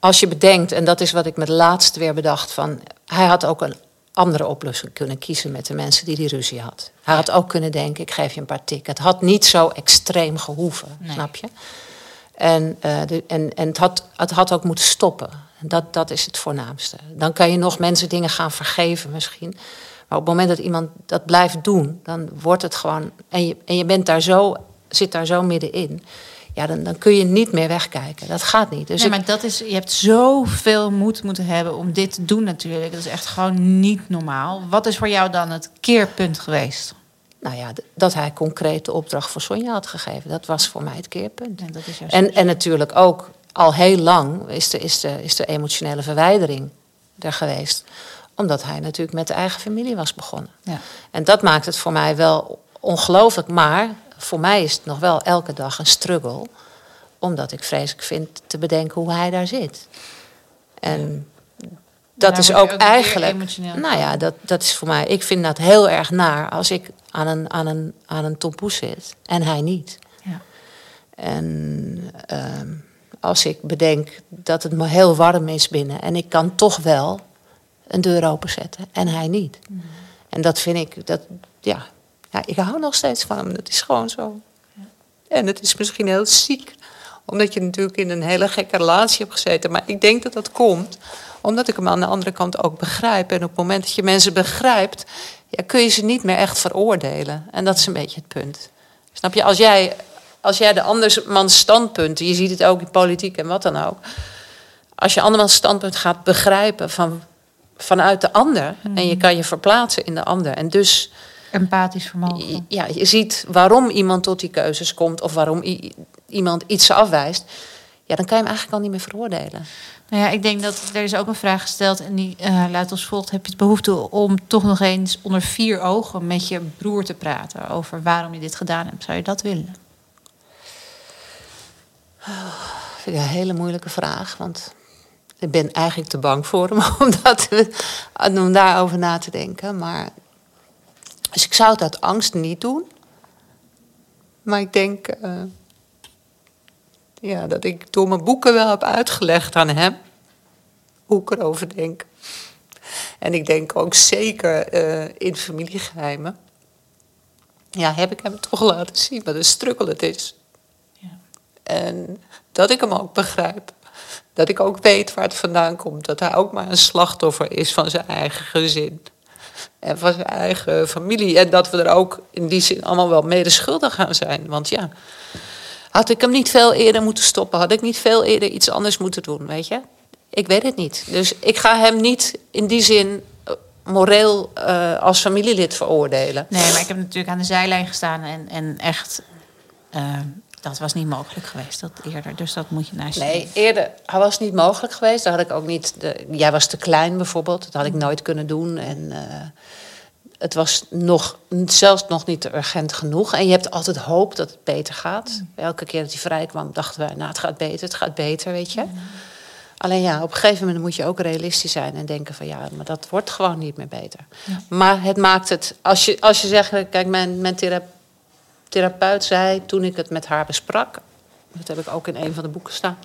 als je bedenkt, en dat is wat ik met laatst weer bedacht, van hij had ook een andere oplossing kunnen kiezen met de mensen die die ruzie had. Hij had ook kunnen denken, ik geef je een paar tikken. Het had niet zo extreem gehoeven, snap je? En, uh, de, en, en het, had, het had ook moeten stoppen. Dat, dat is het voornaamste. Dan kan je nog mensen dingen gaan vergeven misschien. Maar op het moment dat iemand dat blijft doen, dan wordt het gewoon. En je, en je bent daar zo, zit daar zo middenin. Ja, dan, dan kun je niet meer wegkijken. Dat gaat niet. Dus nee, maar dat is, je hebt zoveel moed moeten hebben om dit te doen natuurlijk. Dat is echt gewoon niet normaal. Wat is voor jou dan het keerpunt geweest? Nou ja, dat hij concreet de opdracht voor Sonja had gegeven. Dat was voor mij het keerpunt. En, dat is en, en natuurlijk ook al heel lang is de, is, de, is de emotionele verwijdering er geweest. Omdat hij natuurlijk met de eigen familie was begonnen. Ja. En dat maakt het voor mij wel ongelooflijk. Maar voor mij is het nog wel elke dag een struggle. Omdat ik vreselijk vind te bedenken hoe hij daar zit. En dat is ook, eigenlijk. Nou ja, dat, dat is voor mij. Ik vind dat heel erg naar als ik aan een, aan een, aan een tompoes zit en hij niet. Ja. En ehm, als ik bedenk dat het me heel warm is binnen en ik kan toch wel een deur openzetten en hij niet. Mm. En dat vind ik, dat, ja, ja, ik hou nog steeds van hem. Dat is gewoon zo. Ja. En het is misschien heel ziek, omdat je natuurlijk in een hele gekke relatie hebt gezeten. Maar ik denk dat dat komt omdat ik hem aan de andere kant ook begrijp. En op het moment dat je mensen begrijpt, ja, kun je ze niet meer echt veroordelen. En dat is een beetje het punt. Snap je? Als jij als jij de andermans standpunt, je ziet het ook in politiek en wat dan ook. Als je andermans standpunt gaat begrijpen van, vanuit de ander. En je mhm. kan je verplaatsen in de ander. En dus. Empathisch vermogen. Ja, je ziet waarom iemand tot die keuzes komt. Of waarom iemand iets afwijst. Ja, dan kan je hem eigenlijk al niet meer veroordelen. Nou ja, ik denk dat er is ook een vraag gesteld en die uh, luidt als volgt: Heb je het behoefte om toch nog eens onder vier ogen met je broer te praten over waarom je dit gedaan hebt? Zou je dat willen? Oh, <sighs> vind ik een hele moeilijke vraag. Want ik ben eigenlijk te bang voor hem <laughs> om, dat, om daarover na te denken. Maar, dus ik zou het uit angst niet doen. Maar ik denk uh, ja, dat ik door mijn boeken wel heb uitgelegd aan hem hoe ik erover denk. En ik denk ook zeker uh, in familiegeheimen. Ja, heb ik hem toch laten zien wat een struggle het is. En dat ik hem ook begrijp. Dat ik ook weet waar het vandaan komt. Dat hij ook maar een slachtoffer is van zijn eigen gezin. En van zijn eigen familie. En dat we er ook in die zin allemaal wel mede schuldig aan zijn. Want ja, had ik hem niet veel eerder moeten stoppen? Had ik niet veel eerder iets anders moeten doen, weet je? Ik weet het niet. Dus ik ga hem niet in die zin eh, moreel uh, als familielid veroordelen. Nee, maar ik heb natuurlijk aan de zijlijn gestaan en, en echt uh, dat was niet mogelijk geweest dat eerder. Dus dat moet je naast Nee, eerder was niet mogelijk geweest. Daar had ik ook niet. De, jij was te klein bijvoorbeeld. Dat had ik nooit kunnen doen. En uh, het was nog, zelfs nog niet urgent genoeg. En je hebt altijd hoop dat het beter gaat. Elke keer dat hij vrij kwam, dachten wij, nou, het gaat beter, het gaat beter, weet je. Alleen ja, op een gegeven moment moet je ook realistisch zijn en denken van ja, maar dat wordt gewoon niet meer beter. Maar het maakt het, als je, als je zegt, kijk, mijn, mijn therapeut therapeut zei toen ik het met haar besprak, dat heb ik ook in een van de boeken staan.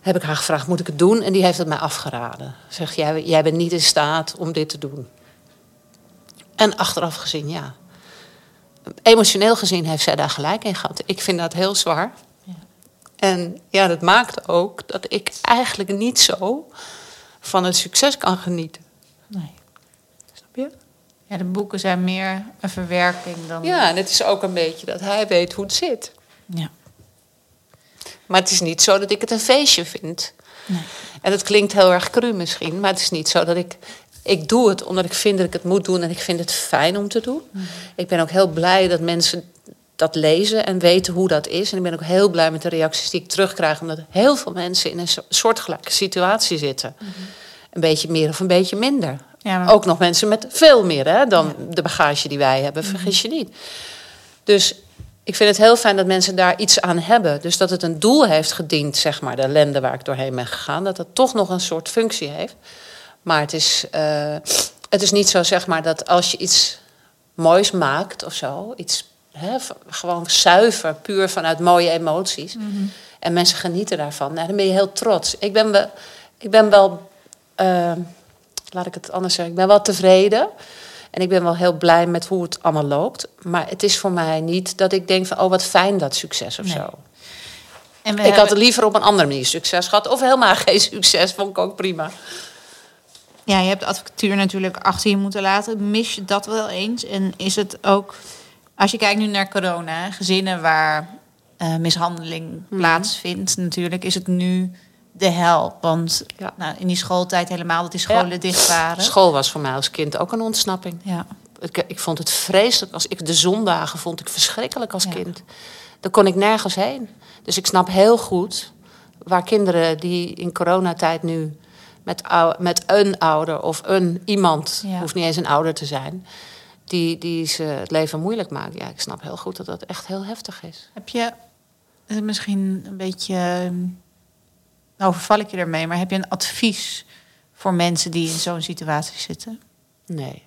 heb ik haar gevraagd, moet ik het doen? En die heeft het mij afgeraden. Zegt, jij, jij bent niet in staat om dit te doen. En achteraf gezien, ja. Emotioneel gezien heeft zij daar gelijk in gehad. Ik vind dat heel zwaar. Ja. En ja, dat maakt ook dat ik eigenlijk niet zo van het succes kan genieten. Nee. Snap je? Ja, de boeken zijn meer een verwerking dan. Ja, en het is ook een beetje dat hij weet hoe het zit. Ja. Maar het is niet zo dat ik het een feestje vind. Nee. En dat klinkt heel erg cru misschien, maar het is niet zo dat ik. Ik doe het omdat ik vind dat ik het moet doen en ik vind het fijn om te doen. Mhm. Ik ben ook heel blij dat mensen dat lezen en weten hoe dat is. En ik ben ook heel blij met de reacties die ik terugkrijg, omdat heel veel mensen in een soortgelijke situatie zitten. Mhm. Een beetje meer of een beetje minder. Ja, Ook nog mensen met veel meer hè, dan de bagage die wij hebben, vergis je niet. Dus ik vind het heel fijn dat mensen daar iets aan hebben. Dus dat het een doel heeft gediend, zeg maar, de ellende waar ik doorheen ben gegaan. Dat het toch nog een soort functie heeft. Maar het is, uh, het is niet zo, zeg maar, dat als je iets moois maakt of zo, iets hè, gewoon zuiver, puur vanuit mooie emoties. Mhm. En mensen genieten daarvan. Nou, dan ben je heel trots. Ik ben wel, ik ben wel uh, laat ik het anders zeggen, ik ben wel tevreden. En ik ben wel heel blij met hoe het allemaal loopt. Maar het is voor mij niet dat ik denk van, oh wat fijn dat succes of zo. En ik had het liever op een andere manier succes gehad. Of helemaal <laughs> geen succes, vond ik ook prima. Ja, je hebt de advocatuur natuurlijk achter je moeten laten. Mis je dat wel eens? En is het ook, als je kijkt nu naar corona, gezinnen waar uh, mishandeling mhm. plaatsvindt, natuurlijk, is het nu de hel. Want ja. nou, in die schooltijd helemaal dat die scholen dicht waren. School was voor mij als kind ook een ontsnapping. Ja. Ik, ik vond het vreselijk. Als ik de zondagen vond ik verschrikkelijk als kind. Daar kon ik nergens heen. Dus ik snap heel goed waar kinderen die in coronatijd nu met, met een ouder of een iemand, hoeft niet eens een ouder te zijn, die, die ze het leven moeilijk maakt. Ja, ik snap heel goed dat dat echt heel heftig is. Heb je misschien een beetje nou overval ik je ermee, maar heb je een advies voor mensen die in zo'n situatie zitten? Nee.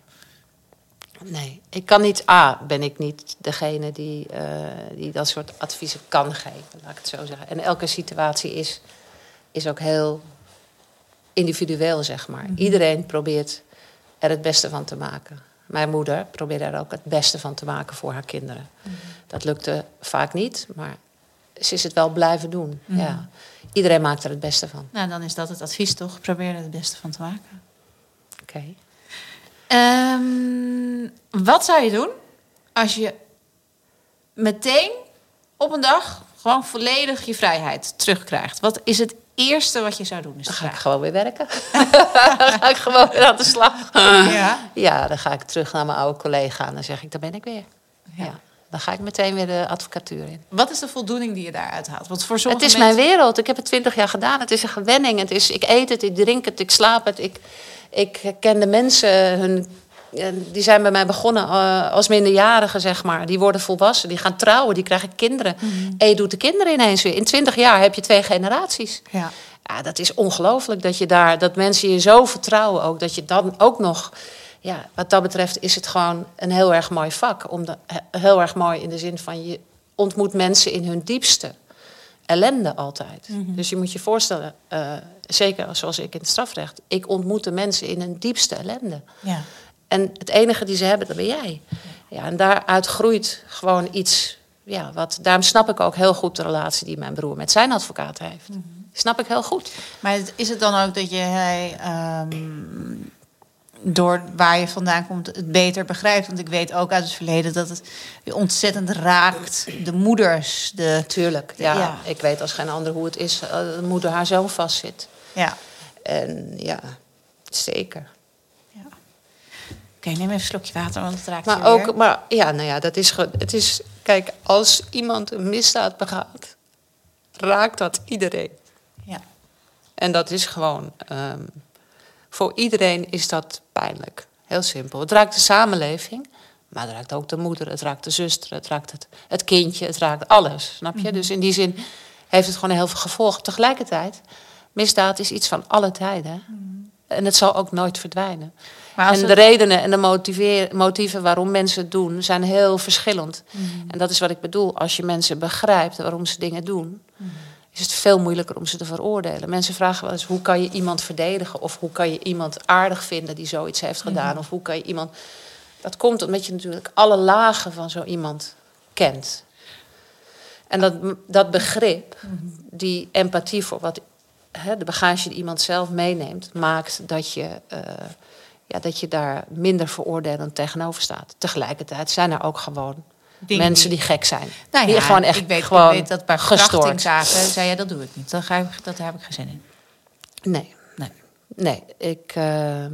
Nee, ik kan niet. A, ben ik niet degene die, uh, die dat soort adviezen kan geven, laat ik het zo zeggen. En elke situatie is, is ook heel individueel, zeg maar. Mhm. Iedereen probeert er het beste van te maken. Mijn moeder probeerde er ook het beste van te maken voor haar kinderen. Mhm. Dat lukte vaak niet, maar ze is het wel blijven doen. Mhm. Ja iedereen maakt er het beste van. Nou, dan is dat het advies toch? Probeer er het beste van te maken. Oké. Ehm, wat zou je doen als je meteen op een dag gewoon volledig je vrijheid terugkrijgt? Wat is het eerste wat je zou doen? dan ga ik gewoon weer werken. <laughs> dan ga ik gewoon weer aan de slag. Ja. ja, dan ga ik terug naar mijn oude collega en dan zeg ik, daar ben ik weer. ja. Dan ga ik meteen weer de advocatuur in. Wat is de voldoening die je daaruit haalt? Want voor het is mijn wereld. Ik heb het twintig jaar gedaan. Het is een gewenning. Het is, ik eet het, ik drink het, ik slaap het. Ik, ik ken de mensen. Hun, die zijn bij mij begonnen uh, als minderjarigen, zeg maar. Die worden volwassen, die gaan trouwen, die krijgen kinderen. Mm. En je doet de kinderen ineens weer. In twintig jaar heb je twee generaties. Ja. Ja, dat is ongelooflijk dat je daar, dat mensen je zo vertrouwen ook, dat je dan ook nog ja, wat dat betreft is het gewoon een heel erg mooi vak. Om de, heel erg mooi in de zin van je ontmoet mensen in hun diepste ellende altijd. Mhm. Dus je moet je voorstellen, uh, zeker zoals ik in het strafrecht, ik ontmoet de mensen in hun diepste ellende. Ja. En het enige die ze hebben, dat ben jij. Ja, en daaruit groeit gewoon iets. Ja, wat, daarom snap ik ook heel goed de relatie die mijn broer met zijn advocaat heeft. Mhm. Snap ik heel goed. Maar is het dan ook dat je hij door waar je vandaan komt het beter begrijpt. Want ik weet ook uit het verleden dat het ontzettend raakt. De moeders. De, Tuurlijk, ja. Ik weet als geen ander hoe het is. Uh, de moeder haar zoon vastzit. Ja. En ja, zeker. Ja. Oké, neem even een slokje water, want het raakt maar ook, weer. Maar ja, nou ja, dat is, het is... Kijk, als iemand een misdaad begaat, raakt dat iedereen. Ja. En dat is gewoon... Um, voor iedereen is dat pijnlijk. Heel simpel. Het raakt de samenleving, maar het raakt ook de moeder, het raakt de zuster, het raakt het, het kindje, het raakt alles. Snap je? Mhm. Dus in die zin heeft het gewoon heel veel gevolgen. Tegelijkertijd, misdaad is iets van alle tijden. Mhm. En het zal ook nooit verdwijnen. Maar en de redenen en de motieven waarom mensen het doen zijn heel verschillend. Mhm. En dat is wat ik bedoel. Als je mensen begrijpt waarom ze dingen doen, is het veel moeilijker om ze te veroordelen. Mensen vragen wel eens hoe kan je iemand verdedigen of hoe kan je iemand aardig vinden die zoiets heeft gedaan of hoe kan je iemand. Dat komt omdat je natuurlijk alle lagen van zo iemand kent. En dat, dat begrip, die empathie voor wat hè, de bagage die iemand zelf meeneemt, maakt dat je, uh, ja, dat je daar minder veroordelend tegenover staat. Tegelijkertijd zijn er ook gewoon Mensen die gek zijn. Nou die ja, gewoon echt ik weet, gewoon ik weet dat bij verkrachtingszaken zei je dat doe ik niet. Dat ga ik, dat heb ik geen zin in. Nee. Nee. Nee, ik, uh,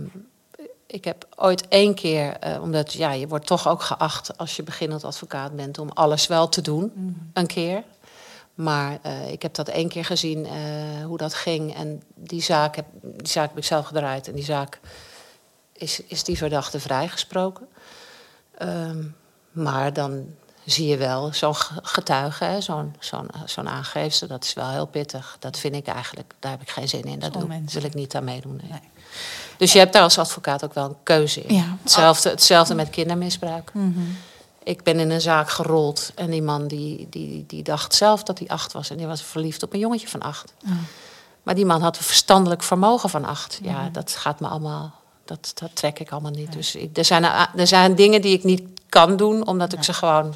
ik heb ooit één keer, uh, omdat ja, je wordt toch ook geacht als je beginnend advocaat bent om alles wel te doen, mm. een keer. Maar uh, ik heb dat één keer gezien, uh, hoe dat ging. En die zaak, heb, die zaak heb ik zelf gedraaid. En die zaak is, is die verdachte vrijgesproken. Um, maar dan zie je wel zo'n getuige, zo'n zo'n zo'n aangeefster, dat is wel heel pittig. Dat vind ik eigenlijk, daar heb ik geen zin in. Daar doe, wil ik niet aan meedoen. Nee. Nee. Dus je hebt daar als advocaat ook wel een keuze in. Ja. Hetzelfde, hetzelfde met kindermisbruik. Mm -hmm. Ik ben in een zaak gerold en die man die, die, die dacht zelf dat hij acht was. En die was verliefd op een jongetje van acht. Oh. Maar die man had een verstandelijk vermogen van acht. Ja, -hmm. dat gaat me allemaal, dat, dat trek ik allemaal niet. Dus ik, er, zijn, er zijn dingen die ik niet kan doen, omdat ik ze gewoon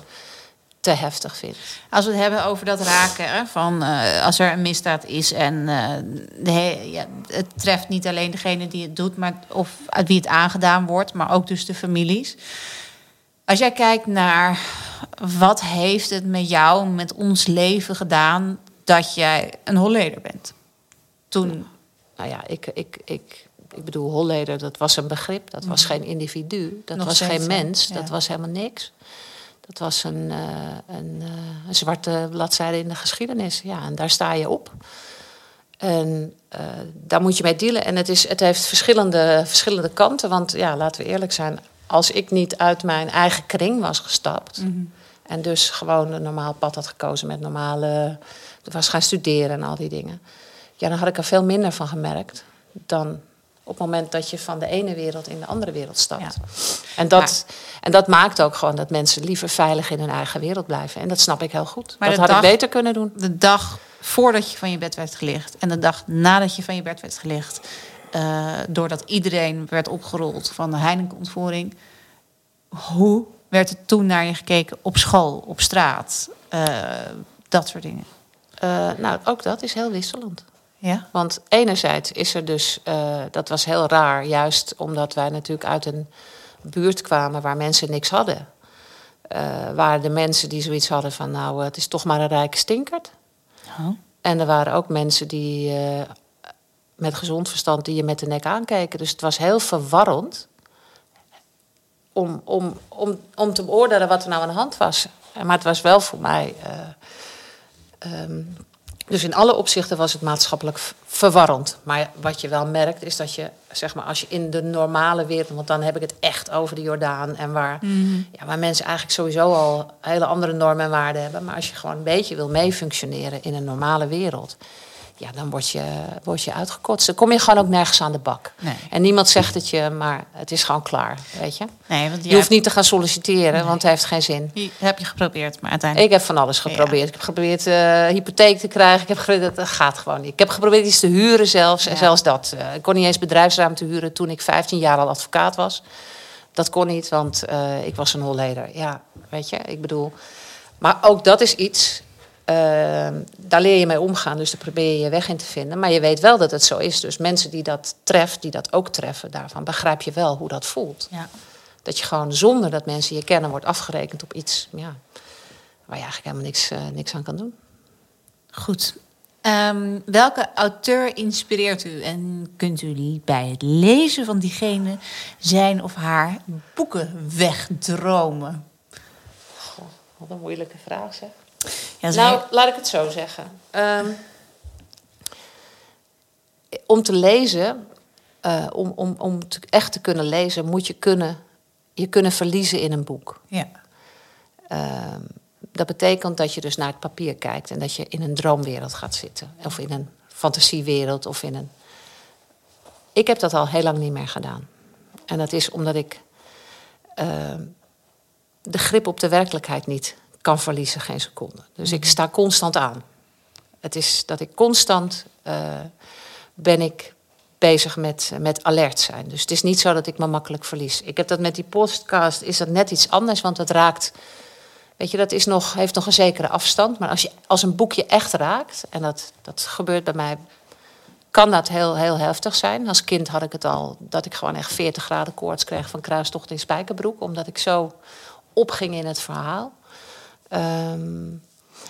te heftig vind. Als we het hebben over dat raken, van uh, als er een misdaad is en uh, de, ja, het treft niet alleen degene die het doet, maar of uit wie het aangedaan wordt, maar ook dus de families. Als jij kijkt naar wat heeft het met jou, met ons leven gedaan, dat jij een Holleder bent? Toen. Nou ja, ik, ik, ik, ik bedoel, Holleder, dat was een begrip. Dat was geen individu. Dat was geen mens. Dat was helemaal niks. Dat was een, uh, een, uh, een, zwarte bladzijde in de geschiedenis. Ja, en daar sta je op. En uh, daar moet je mee dealen. En het, is, het heeft verschillende, verschillende kanten. Want ja, laten we eerlijk zijn. Als ik niet uit mijn eigen kring was gestapt... Mm -hmm. en dus gewoon een normaal pad had gekozen met normale... was gaan studeren en al die dingen... ja, dan had ik er veel minder van gemerkt... dan op het moment dat je van de ene wereld in de andere wereld stapt. Ja. En, dat, en dat maakt ook gewoon dat mensen liever veilig in hun eigen wereld blijven. En dat snap ik heel goed. Maar dat had dag, ik beter kunnen doen. De dag voordat je van je bed werd gelicht en de dag nadat je van je bed werd gelicht, uh, doordat iedereen werd opgerold van de Heineken-ontvoering, hoe werd er toen naar je gekeken op school, op straat, uh, dat soort dingen? Uh, nou, ook dat is heel wisselend. Ja? Want enerzijds is er dus, uh, dat was heel raar, juist omdat wij natuurlijk uit een buurt kwamen waar mensen niks hadden. Uh, waren de mensen die zoiets hadden van, nou, het is toch maar een rijke stinkert. Oh. En er waren ook mensen die uh, met gezond verstand die je met de nek aankeken. Dus het was heel verwarrend om, om, om, om te beoordelen wat er nou aan de hand was. Maar het was wel voor mij. Um, dus in alle opzichten was het maatschappelijk verwarrend. Maar wat je wel merkt is dat je, zeg maar, als je in de normale wereld, want dan heb ik het echt over de Jordaan en waar, mm. ja, waar mensen eigenlijk sowieso al hele andere normen en waarden hebben. Maar als je gewoon een beetje wil meefunctioneren in een normale wereld, ja, dan word je, word je uitgekotst. Dan kom je gewoon ook nergens aan de bak. Nee. En niemand zegt het je, maar het is gewoon klaar, weet je. Nee, want je, je hoeft niet te gaan solliciteren, nee. want het heeft geen zin. Heb je geprobeerd, maar uiteindelijk... Ik heb van alles geprobeerd. Ja. Ik heb geprobeerd uh, hypotheek te krijgen. Ik heb geprobeerd, dat gaat gewoon niet. Ik heb geprobeerd iets te huren zelfs. Ja. En zelfs dat. Uh, ik kon niet eens bedrijfsruimte huren toen ik 15 jaar al advocaat was. Dat kon niet, want uh, ik was een holleder. Ja, weet je, ik bedoel... Maar ook dat is iets Uh, daar leer je mee omgaan, dus daar probeer je je weg in te vinden. Maar je weet wel dat het zo is. Dus mensen die dat treft, die dat ook treffen, daarvan begrijp je wel hoe dat voelt. Ja. Dat je gewoon zonder dat mensen je kennen wordt afgerekend op iets ja, waar je eigenlijk helemaal niks, uh, niks aan kan doen. Goed. Um, welke auteur inspireert u en kunt u bij het lezen van diegene zijn of haar boeken wegdromen? Goh, wat een moeilijke vraag zeg. Ja, nou, laat ik het zo zeggen. Um, om te lezen, uh, om, om, om te, echt te kunnen lezen, moet je kunnen, je kunnen verliezen in een boek. Ja. Um, dat betekent dat je dus naar het papier kijkt en dat je in een droomwereld gaat zitten. Of in een fantasiewereld of in een. Ik heb dat al heel lang niet meer gedaan. En dat is omdat ik uh, de grip op de werkelijkheid niet kan verliezen, geen seconde. Dus ik sta constant aan. Het is dat ik constant eh, ben ik bezig met, met alert zijn. Dus het is niet zo dat ik me makkelijk verlies. Ik heb dat met die podcast, is dat net iets anders, want het raakt... Weet je, dat is nog, heeft nog een zekere afstand. Maar als, je, als een boekje echt raakt, en dat, dat gebeurt bij mij kan dat heel, heel heftig zijn. Als kind had ik het al dat ik gewoon echt 40 graden koorts kreeg van kruistocht in Spijkerbroek, omdat ik zo opging in het verhaal. Ehm,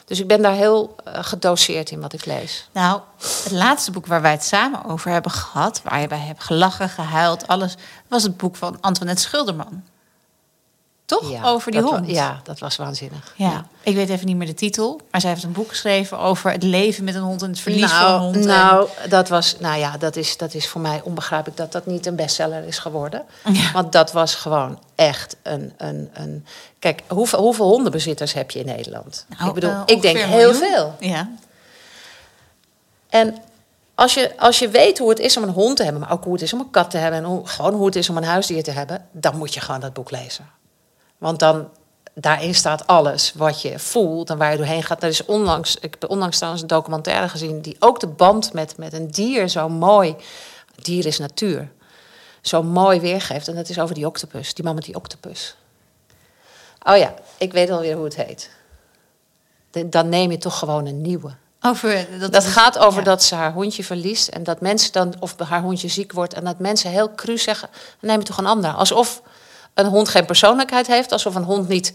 dus ik ben daar heel uh, gedoseerd in wat ik lees. Nou, het laatste boek waar wij het samen over hebben gehad, waar je bij hebt gelachen, gehuild, alles, was het boek van Antoinette Schilderman. Toch? Ja, over die hond. wa- ja, dat was waanzinnig. Ja. ik weet even niet meer de titel, maar zij heeft een boek geschreven over het leven met een hond en het verlies van een Nou, hond. en- nou, dat was, nou ja, dat is, dat is voor mij onbegrijpelijk dat dat niet een bestseller is geworden. Ja. Want dat was gewoon echt een. een, een kijk, hoeveel, hoeveel hondenbezitters heb je in Nederland? Nou, ik bedoel, eh, ik denk heel veel. Ja. En als je, als je weet hoe het is om een hond te hebben, maar ook hoe het is om een kat te hebben en hoe, gewoon hoe het is om een huisdier te hebben, dan moet je gewoon dat boek lezen. Want dan, daarin staat alles wat je voelt en waar je doorheen gaat. Er is onlangs, ik heb onlangs trouwens een documentaire gezien die ook de band met, met een dier zo mooi, dier is natuur, zo mooi weergeeft. En dat is over die octopus, die man met die octopus. Oh ja, ik weet alweer hoe het heet. De- Dan neem je toch gewoon een nieuwe. Over, dat, Dat gaat over ja. dat ze haar hondje verliest en dat mensen dan, of haar hondje ziek wordt, en dat mensen heel cru zeggen: dan neem je toch een ander. Alsof een hond geen persoonlijkheid heeft, alsof een hond niet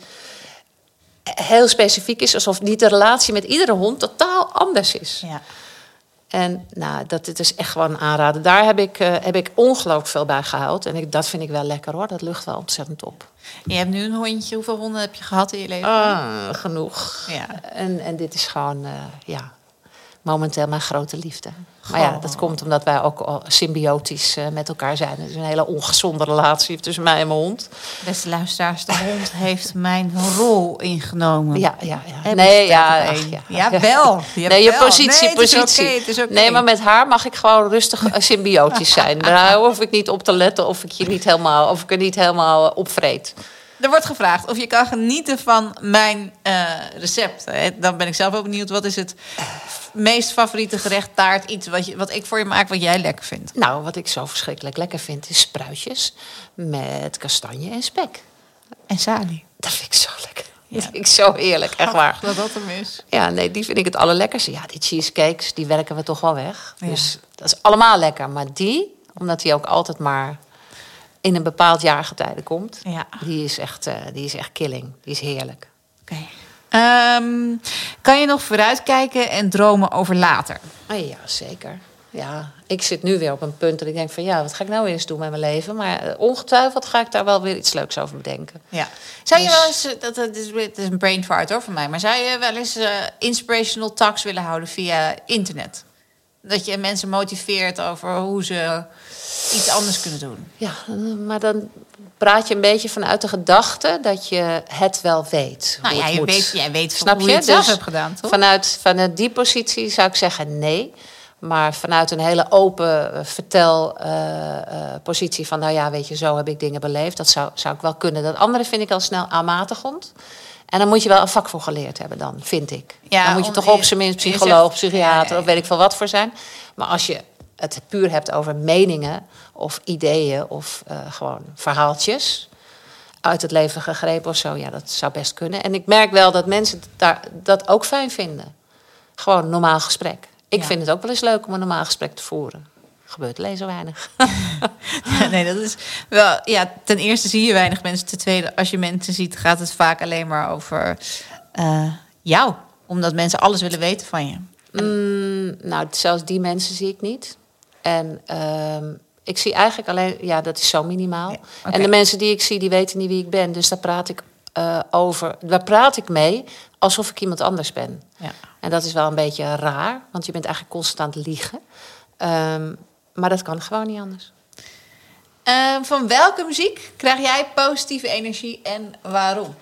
heel specifiek is, alsof niet de relatie met iedere hond totaal anders is. Ja. En nou, dat dit is echt gewoon een aanrader. Daar heb ik, eh, heb ik ongelooflijk veel bij gehuild. En ik, dat vind ik wel lekker hoor. Dat lucht wel ontzettend op. Je hebt nu een hondje. Hoeveel honden heb je gehad in je leven? Ah, genoeg. Ja. En, en dit is gewoon, eh, ja, momenteel mijn grote liefde. Maar ja, dat komt omdat wij ook symbiotisch eh, met elkaar zijn. Het is een hele ongezonde relatie tussen mij en mijn hond. Beste luisteraars, de hond heeft mijn rol ingenomen. Ja, ja, ja. Nee, ja, ach, ja. Ja, wel. Ja, <laughs> nee, je positie, Nee, positie. Nee, maar met haar mag ik gewoon rustig eh, symbiotisch zijn. Daar <laughs> hoef ik niet op te letten of ik je niet helemaal, of ik er niet helemaal opvreet. Er wordt gevraagd of je kan genieten van mijn eh, recept. Dan ben ik zelf ook benieuwd. Wat is het meest favoriete gerecht, taart, iets wat, je, wat ik voor je maak wat jij lekker vindt? Nou, wat ik zo verschrikkelijk lekker vind, is spruitjes met kastanje en spek. En salie. Dat vind ik zo lekker. Ja. Dat vind ik zo heerlijk, echt waar. Dat dat hem is. Ja, nee, die vind ik het allerlekkerste. Ja, die cheesecakes, die werken we toch wel weg. Ja. Dus dat is allemaal lekker. Maar die, omdat die ook altijd maar in een bepaald jaargetijde komt... Ja. die, is echt, eh, die is echt killing. Die is heerlijk. Oké. Ehm, kan je nog vooruitkijken en dromen over later? Oh, ja, zeker. Ja, ik zit nu weer op een punt dat ik denk van... ja, wat ga ik nou eens doen met mijn leven? Maar eh, ongetwijfeld ga ik daar wel weer iets leuks over bedenken. Ja. Zou je Dus- wel eens, eh, dat, dat is, het is een brain fart hoor van mij, maar zou je wel eens inspirational talks willen houden via internet? Dat je mensen motiveert over hoe ze iets anders kunnen doen. Ja, eh, maar dan praat je een beetje vanuit de gedachte dat je het wel weet. Nou hoe ja, het je moet. weet, jij weet Snap hoe je? je het zelf Dus hebt gedaan, toch? Vanuit, vanuit die positie zou ik zeggen nee. Maar vanuit een hele open eh, vertelpositie van... nou ja, weet je, zo heb ik dingen beleefd. Dat zou, zou ik wel kunnen. Dat andere vind ik al snel aanmatigend. En dan moet je wel een vak voor geleerd hebben dan, vind ik. Ja, dan moet je om- toch op zijn minst zegt- psycholoog, psychiater... Ja, ja, ja. of weet ik veel wat voor zijn. Maar als je het puur hebt over meningen of ideeën... of eh, gewoon verhaaltjes uit het leven gegrepen of zo... ja, dat zou best kunnen. En ik merk wel dat mensen daar, dat ook fijn vinden. Gewoon normaal gesprek. Ik vind het ook wel eens leuk om een normaal gesprek te voeren. Gebeurt alleen zo weinig. <laughs> <laughs> Ja, nee, dat is wel. Ja, ten eerste zie je weinig mensen. Ten tweede, als je mensen ziet, gaat het vaak alleen maar over eh, jou. Omdat mensen alles willen weten van je. Mm, nou, zelfs die mensen zie ik niet. En ehm, ik zie eigenlijk alleen, ja, dat is zo minimaal. Ja. En de mensen die ik zie, die weten niet wie ik ben. Dus daar praat ik eh, over. Daar praat ik mee alsof ik iemand anders ben. Ja. En dat is wel een beetje raar, want je bent eigenlijk constant liegen. Ehm, maar dat kan gewoon niet anders. Eh, van welke muziek krijg jij positieve energie en waarom?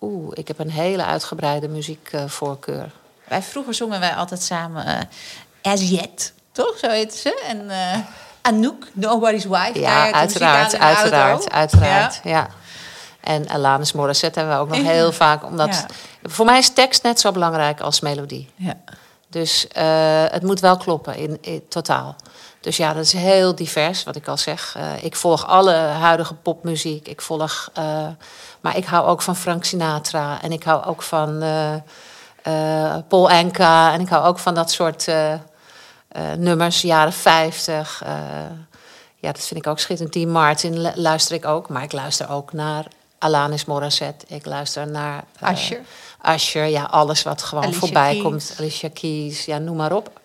Oeh, ik heb een hele uitgebreide muziekvoorkeur. Wij vroeger zongen wij altijd samen eh As Yet, toch? Zo heette ze. En eh Anouk, Nobody's Wife. Ja, uiteraard, uiteraard, uiteraard. Ja. Ja. En Alanis Morissette hebben we ook nog heel vaak. Omdat Ja. voor mij is tekst net zo belangrijk als melodie. Ja. Dus eh, het moet wel kloppen in, totaal. Dus ja, dat is heel divers, wat ik al zeg. Eh, ik volg alle huidige popmuziek. Ik volg, eh, maar ik hou ook van Frank Sinatra. En ik hou ook van Paul Anka. En ik hou ook van dat soort nummers, jaren 50. eh, ja, dat vind ik ook schitterend. Dean Martin lu- luister ik ook. Maar ik luister ook naar Alanis Morissette. Ik luister naar... Asher. Asher, ja, alles wat gewoon Alicia voorbij Keys. komt. Alicia Keys, ja, noem maar op.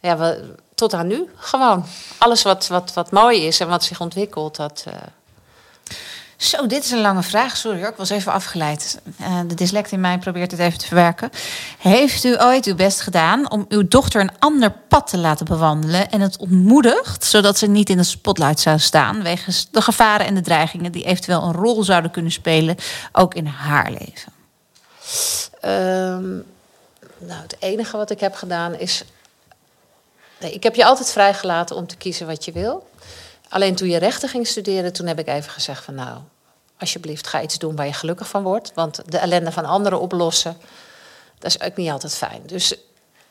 Ja, we, tot aan nu, gewoon. Alles wat, wat, wat mooi is en wat zich ontwikkelt, dat... eh, Zo, dit is een lange vraag. Sorry hoor, ik was even afgeleid. Eh, de dyslect in mij probeert het even te verwerken. Heeft u ooit uw best gedaan om uw dochter een ander pad te laten bewandelen... en het ontmoedigt, zodat ze niet in de spotlight zou staan... wegens de gevaren en de dreigingen die eventueel een rol zouden kunnen spelen... ook in haar leven? Ehm, nou, het enige wat ik heb gedaan is. Nee, ik heb je altijd vrijgelaten om te kiezen wat je wil. Alleen toen je rechten ging studeren, toen heb ik even gezegd van nou, alsjeblieft, ga iets doen waar je gelukkig van wordt. Want de ellende van anderen oplossen, dat is ook niet altijd fijn. Dus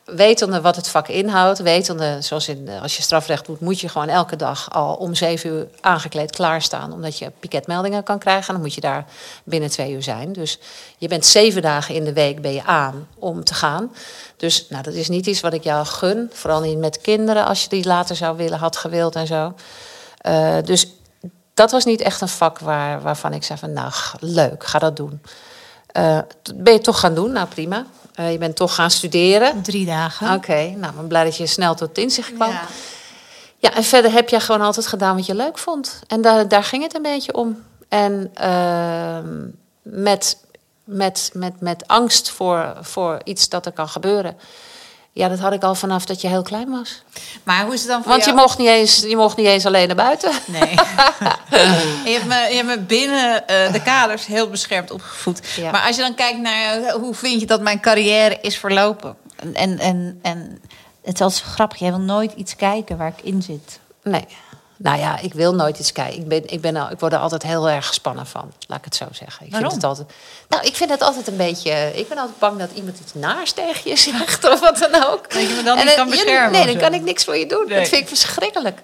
wetende wat het vak inhoudt, wetende, zoals in, als je strafrecht doet, moet je gewoon elke dag al om zeven uur aangekleed klaarstaan, omdat je piketmeldingen kan krijgen. En dan moet je daar binnen twee uur zijn. Dus je bent zeven dagen in de week ben je aan om te gaan. Dus nou, dat is niet iets wat ik jou gun, vooral niet met kinderen, als je die later zou willen, had gewild en zo. Eh, dus dat was niet echt een vak waar, waarvan ik zei van, nou, leuk, ga dat doen. Eh, ben je toch gaan doen? Nou, prima. Eh, je bent toch gaan studeren. Drie dagen. Oké, nou, ik ben blij dat je snel tot inzicht kwam. Ja. Ja. en verder heb jij gewoon altijd gedaan wat je leuk vond. En daar, daar ging het een beetje om. En ehm, met, met, met, met angst voor, voor iets dat er kan gebeuren. Ja, dat had ik al vanaf dat je heel klein was. Maar hoe is het dan voor Want je mocht, niet eens, je mocht niet eens alleen naar buiten. Nee. <laughs> je, hebt me, je hebt me binnen eh, de kaders heel beschermd opgevoed. Ja. Maar als je dan kijkt naar eh, hoe vind je dat mijn carrière is verlopen. En, en, en, en het is altijd grappig. Jij wil nooit iets kijken waar ik in zit. Nee. Nou ja, ik wil nooit iets kijken. Ik, ben, ik, ben al, ik word er altijd heel erg gespannen van. Laat ik het zo zeggen. Ik Waarom? Vind het altijd, nou, ik vind het altijd een beetje... Ik ben altijd bang dat iemand iets naars tegen je zegt of wat dan ook. Dat je me dan En niet kan beschermen Nee, dan kan ik niks voor je doen. Nee. Dat vind ik verschrikkelijk.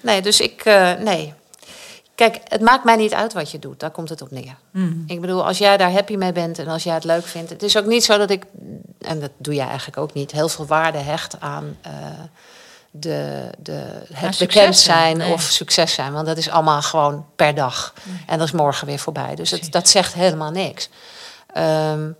Nee, dus ik... eh, nee. Kijk, het maakt mij niet uit wat je doet. Daar komt het op neer. Mm. Ik bedoel, als jij daar happy mee bent en als jij het leuk vindt. Het is ook niet zo dat ik, en dat doe jij eigenlijk ook niet, heel veel waarde hecht aan eh, de, de, het bekend zijn nee. of succes zijn. Want dat is allemaal gewoon per dag. En dat is morgen weer voorbij. Dus het, dat zegt helemaal niks. Ehm,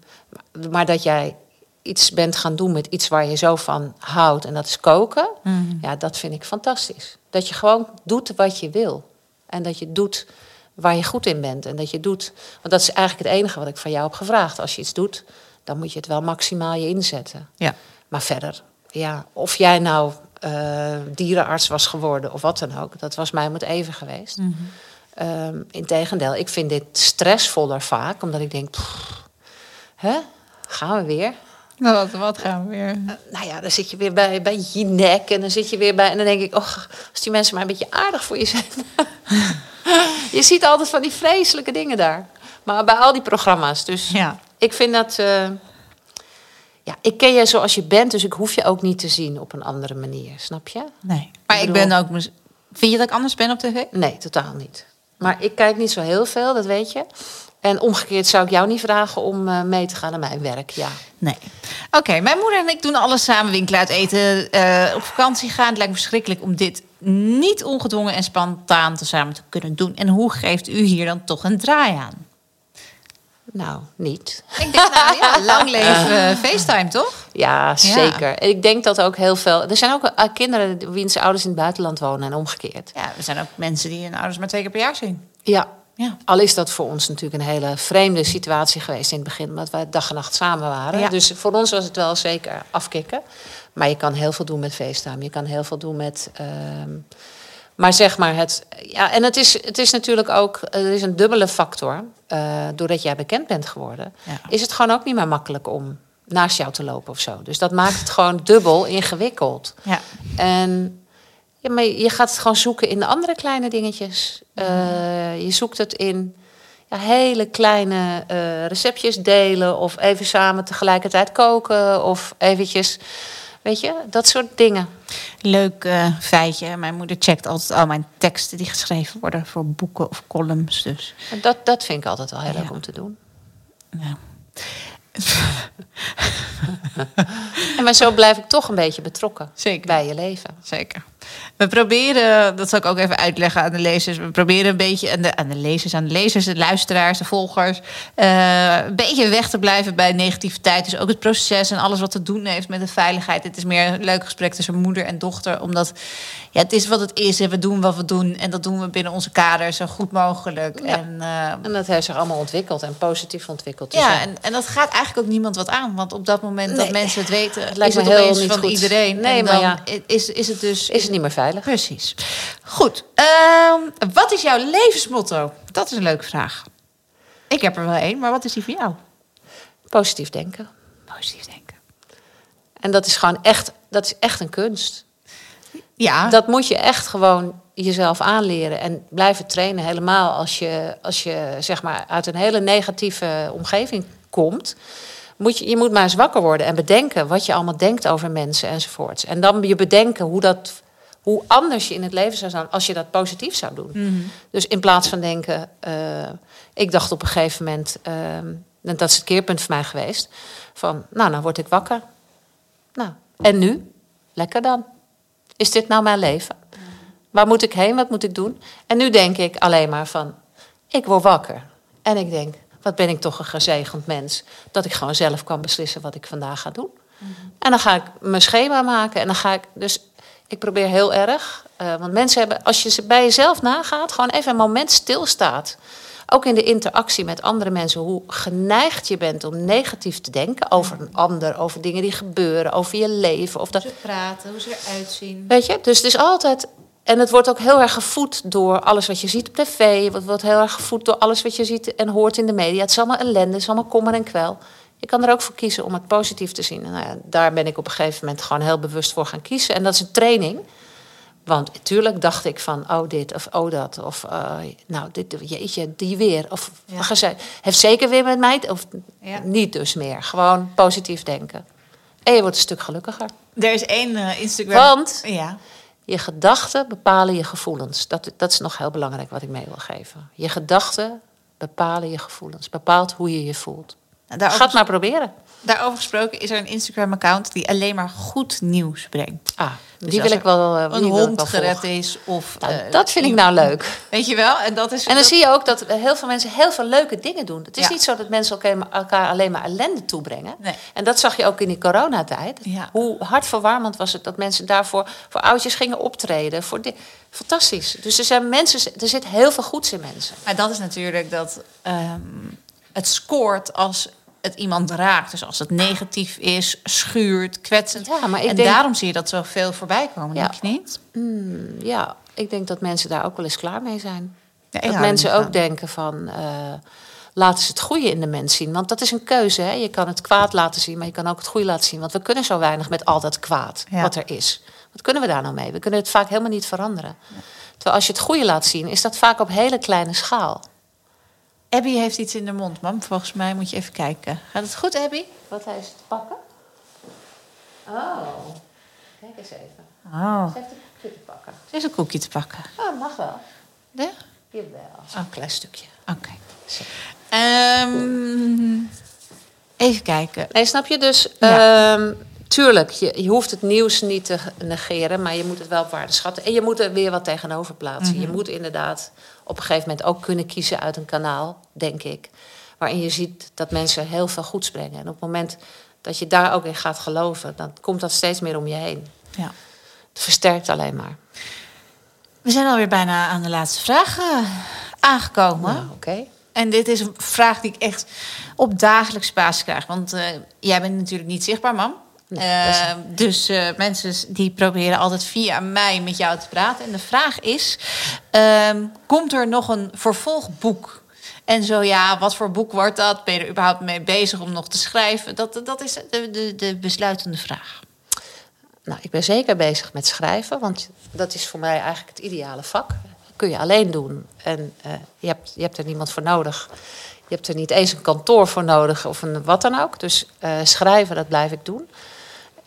maar dat jij iets bent gaan doen met iets waar je zo van houdt, en dat is koken, Mm. ja, dat vind ik fantastisch. Dat je gewoon doet wat je wil. En dat je doet waar je goed in bent. En dat je doet, want dat is eigenlijk het enige wat ik van jou heb gevraagd. Als je iets doet, dan moet je het wel maximaal je inzetten. Ja. Maar verder, ja, of jij nou eh, dierenarts was geworden of wat dan ook, dat was mij om het even geweest. Ehm, Integendeel, ik vind dit stressvoller vaak, omdat ik denk, pff, hè, gaan we weer? Nou, wat, wat gaan we weer? Nou ja, dan zit je weer bij, bij je nek en dan zit je weer bij. En dan denk ik, oh, als die mensen maar een beetje aardig voor je zijn. <laughs> je ziet altijd van die vreselijke dingen daar. Maar bij al die programma's. Dus Ja. ik vind dat. eh, ja, ik ken je zoals je bent, dus ik hoef je ook niet te zien op een andere manier. Snap je? Nee. Maar ik bedoel- ben ook... Vind je dat ik anders ben op tv? Nee, totaal niet. Maar ik kijk niet zo heel veel, dat weet je. En omgekeerd zou ik jou niet vragen om eh, mee te gaan naar mijn werk. Ja. Nee. Oké, mijn moeder en ik doen alles samen winkelen uit eten, eh, op vakantie gaan. Het lijkt me verschrikkelijk om dit niet ongedwongen en spontaan te samen te kunnen doen. En hoe geeft u hier dan toch een draai aan? Nou, niet. Ik denk, nou ja, <laughs> lang leven eh, FaceTime, toch? Ja, zeker. En ik denk dat ook heel veel. Er zijn ook eh, kinderen wiens ouders in het buitenland wonen en omgekeerd. Ja, er zijn ook mensen die hun ouders maar twee keer per jaar zien. Ja. Ja. Al is dat voor ons natuurlijk een hele vreemde situatie geweest in het begin, omdat wij dag en nacht samen waren. Ja. Dus voor ons was het wel zeker afkicken. Maar je kan heel veel doen met FaceTime. Je kan heel veel doen met. ehm, maar zeg maar het. Ja, en het is, het is natuurlijk ook. Er is een dubbele factor. Eh, doordat jij bekend bent geworden, Ja. is het gewoon ook niet meer makkelijk om naast jou te lopen of zo. Dus dat maakt het gewoon dubbel ingewikkeld. Ja. En ja, maar je gaat het gewoon zoeken in de andere kleine dingetjes. Eh, je zoekt het in ja, hele kleine eh, receptjes delen. Of even samen tegelijkertijd koken. Of eventjes Weet je, dat soort dingen. Leuk eh, feitje. Mijn moeder checkt altijd al mijn teksten die geschreven worden voor boeken of columns. Dus dat, dat vind ik altijd wel heel leuk Ja. om te doen. ja. <laughs> En maar zo blijf ik toch een beetje betrokken Zeker. bij je leven. Zeker. We proberen, dat zal ik ook even uitleggen aan de lezers. We proberen een beetje aan de, aan de lezers, aan de lezers, de luisteraars, de volgers. eh, een beetje weg te blijven bij negativiteit. Dus ook het proces en alles wat te doen heeft met de veiligheid. Het is meer een leuk gesprek tussen moeder en dochter. Omdat ja, het is wat het is en we doen wat we doen. En dat doen we binnen onze kaders zo goed mogelijk. Ja. En, eh, En dat heeft zich allemaal ontwikkeld en positief ontwikkeld. Dus ja, ja, en, en dat gaat eigenlijk ook niemand wat aan. Want op dat moment dat mensen het weten, Het lijkt is me het heel niet van goed. iedereen. Nee, en maar dan ja. is, is het dus is het niet meer veilig. Precies. Goed. Ehm, wat is jouw levensmotto? Dat is een leuke vraag. Ik heb er wel één, maar wat is die voor jou? Positief denken. Positief denken. En dat is gewoon echt, dat is echt een kunst. Ja, Dat moet je echt gewoon jezelf aanleren en blijven trainen. Helemaal als je, als je zeg maar uit een hele negatieve omgeving komt. Moet je, je moet maar eens wakker worden en bedenken wat je allemaal denkt over mensen enzovoorts. En dan je bedenken hoe, dat, hoe anders je in het leven zou staan als je dat positief zou doen. Dus in plaats van denken, eh, ik dacht op een gegeven moment, en dat is het keerpunt voor mij geweest, van nou, nou word ik wakker. Nou, en nu? Lekker dan. Is dit nou mijn leven? Waar moet ik heen? Wat moet ik doen? En nu denk ik alleen maar van, ik word wakker. En ik denk, wat ben ik toch een gezegend mens. Dat ik gewoon zelf kan beslissen wat ik vandaag ga doen. En dan ga ik mijn schema maken. En dan ga ik, dus ik probeer heel erg. eh, want mensen hebben, als je ze bij jezelf nagaat, gewoon even een moment stilstaat. Ook in de interactie met andere mensen, hoe geneigd je bent om negatief te denken over een ander, over dingen die gebeuren, over je leven. Of dat, ze praten, hoe ze eruit zien. Weet je, dus het is altijd. En het wordt ook heel erg gevoed door alles wat je ziet op tv. Het wordt heel erg gevoed door alles wat je ziet en hoort in de media. Het is allemaal ellende, het is allemaal kommer en kwel. Je kan er ook voor kiezen om het positief te zien. En nou ja, daar ben ik op een gegeven moment gewoon heel bewust voor gaan kiezen. En dat is een training. Want natuurlijk dacht ik van, oh dit of oh dat. Of eh, nou, dit, jeetje, die weer. Of Ja. heeft zeker weer met mij. Of Ja. niet dus meer. Gewoon positief denken. En je wordt een stuk gelukkiger. Er is één eh, Instagram. Want Ja. je gedachten bepalen je gevoelens. Dat, dat is nog heel belangrijk wat ik mee wil geven. Je gedachten bepalen je gevoelens. Bepaalt hoe je je voelt. Ga daarover, het maar proberen. daarover gesproken is er een Instagram-account die alleen maar goed nieuws brengt. Ah, Dus die als wil ik wel. eh, Een die hond wel gered is of... Nou, eh, dat vind ik nou leuk. Weet je wel? En dat is... En dan dat- zie je ook dat heel veel mensen heel veel leuke dingen doen. Het is Ja. niet zo dat mensen elkaar, alleen maar ellende toebrengen. Nee. En dat zag je ook in die coronatijd. Ja. Hoe hartverwarmend was het dat mensen daarvoor voor oudjes gingen optreden. Voor di- Fantastisch. Dus er zijn mensen, er zit heel veel goeds in mensen. Maar dat is natuurlijk dat ehm, het scoort als het iemand raakt. Dus als het negatief is, schuurt, kwetsend. Ja, maar ik en denk- daarom zie je dat zoveel voorbij komen, Ja. denk je niet? Hmm, ja, ik denk dat mensen daar ook wel eens klaar mee zijn. Ja, dat mensen ook denken van... eh, laten ze het goede in de mens zien. Want dat is een keuze. Hè? Je kan het kwaad laten zien, maar je kan ook het goede laten zien. Want we kunnen zo weinig met al dat kwaad Ja. wat er is. Wat kunnen we daar nou mee? We kunnen het vaak helemaal niet veranderen. Terwijl als je het goede laat zien, is dat vaak op hele kleine schaal. Abby heeft iets in de mond, mam. Volgens mij moet je even kijken. Gaat het goed, Abby? Wat heeft ze te pakken? Oh, kijk eens even. Oh. Ze heeft een koekje te pakken. Er is een koekje te pakken. Ah, mag wel. Ja? Jawel. Zo'n klein stukje. Oké. Ehm, even kijken. Nee, snap je? Dus Ja. ehm, tuurlijk, je, je hoeft het nieuws niet te negeren, maar je moet het wel op waarde schatten. En je moet er weer wat tegenover plaatsen. Je moet inderdaad op een gegeven moment ook kunnen kiezen uit een kanaal, denk ik. Waarin je ziet dat mensen heel veel goeds brengen. En op het moment dat je daar ook in gaat geloven, dan komt dat steeds meer om je heen. Ja. Het versterkt alleen maar. We zijn alweer bijna aan de laatste vraag eh, aangekomen. Nou, oké. En dit is een vraag die ik echt op dagelijkse basis krijg. Want eh, jij bent natuurlijk niet zichtbaar, mam. Eh, is- dus eh, mensen die proberen altijd via mij met jou te praten. En de vraag is, ehm, komt er nog een vervolgboek? En zo ja, wat voor boek wordt dat? Ben je er überhaupt mee bezig om nog te schrijven? Dat, dat is de, de, de besluitende vraag. Nou, ik ben zeker bezig met schrijven, want dat is voor mij eigenlijk het ideale vak. Dat kun je alleen doen. En eh, je, hebt, je hebt er niemand voor nodig. Je hebt er niet eens een kantoor voor nodig of een wat dan ook. Dus eh, schrijven, dat blijf ik doen.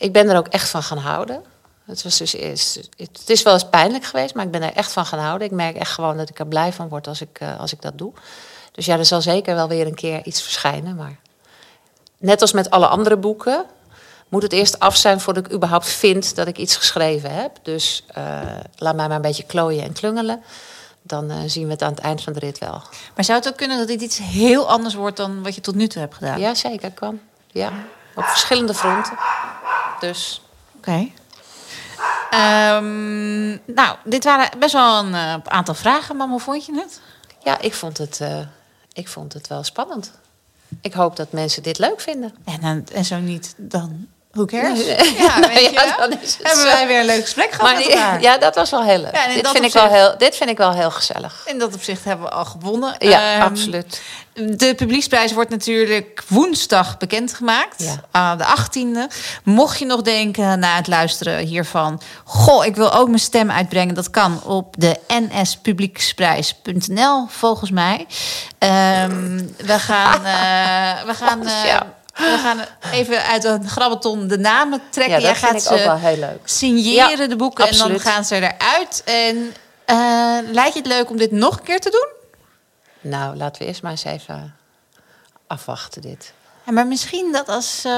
Ik ben er ook echt van gaan houden. Het, was dus, is, het is wel eens pijnlijk geweest, maar ik ben er echt van gaan houden. Ik merk echt gewoon dat ik er blij van word als ik, uh, als ik dat doe. Dus ja, er zal zeker wel weer een keer iets verschijnen. Maar net als met alle andere boeken, moet het eerst af zijn voordat ik überhaupt vind dat ik iets geschreven heb. Dus uh, laat mij maar een beetje klooien en klungelen. Dan uh, zien we het aan het eind van de rit wel. Maar zou het ook kunnen dat dit iets heel anders wordt dan wat je tot nu toe hebt gedaan? Ja, zeker kan. Ja, op verschillende fronten. Dus. Oké. Okay. Um, nou, dit waren best wel een uh, aantal vragen, maar hoe vond je het? Ja, ik vond het, uh, ik vond het wel spannend. Ik hoop dat mensen dit leuk vinden. En, en zo niet, dan hoe cares? <laughs> Ja, nou, weet je ja, wel? dan is het Hebben zo. wij weer een leuk gesprek gehad Maar met die- elkaar. ja, dat was wel heel leuk. Ja, dit, vind ik wel heel, dit vind ik wel heel gezellig. In dat opzicht hebben we al gewonnen. Ja, Ehm, absoluut. De publieksprijs wordt natuurlijk woensdag bekendgemaakt. Ja. aan de 18e. Mocht je nog denken na het luisteren hiervan... Goh, ik wil ook mijn stem uitbrengen. Dat kan op de nspublieksprijs.nl volgens mij. Ehm, we gaan... eh, we gaan eh. We gaan even uit een grabbelton de namen trekken. Ja, Jij dat vind gaat ik ook ze wel heel leuk. signeren, Ja, de boeken. En dan gaan ze eruit. En eh, lijkt je het leuk om dit nog een keer te doen? Nou, laten we eerst maar eens even afwachten dit. Ja, maar misschien dat als... eh,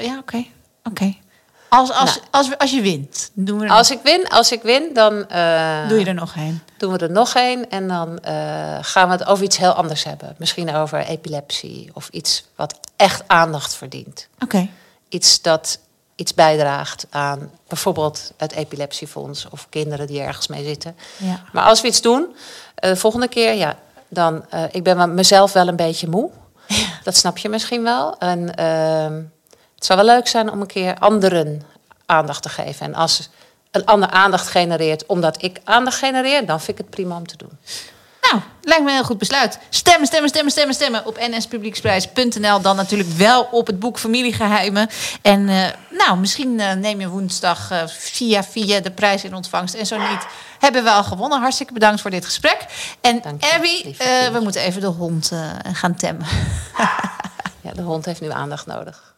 ja, oké. Oké. Als, als, Nou. als, als je wint, doen we er, Als ik win, als ik win dan eh, nog, doe je er nog een. doen we er nog één. En dan eh, gaan we het over iets heel anders hebben. Misschien over epilepsie of iets wat echt aandacht verdient. Oké. Iets dat iets bijdraagt aan bijvoorbeeld het epilepsiefonds of kinderen die ergens mee zitten. Ja. Maar als we iets doen, eh, de volgende keer, ja, dan. eh, ik ben me- mezelf wel een beetje moe. Dat snap je misschien wel. En ehm, het zou wel leuk zijn om een keer anderen aandacht te geven. En als een ander aandacht genereert omdat ik aandacht genereer, dan vind ik het prima om te doen. Nou, lijkt me een heel goed besluit. Stemmen, stemmen, stemmen, stemmen, stemmen op nspublieksprijs.nl. Dan natuurlijk wel op het boek Familiegeheimen. En eh, nou, misschien eh, neem je woensdag eh, via via de prijs in ontvangst. En zo niet, hebben we al gewonnen. Hartstikke bedankt voor dit gesprek. En Abby, we moeten even de hond gaan temmen. <laughs> Ja, de hond heeft nu aandacht nodig.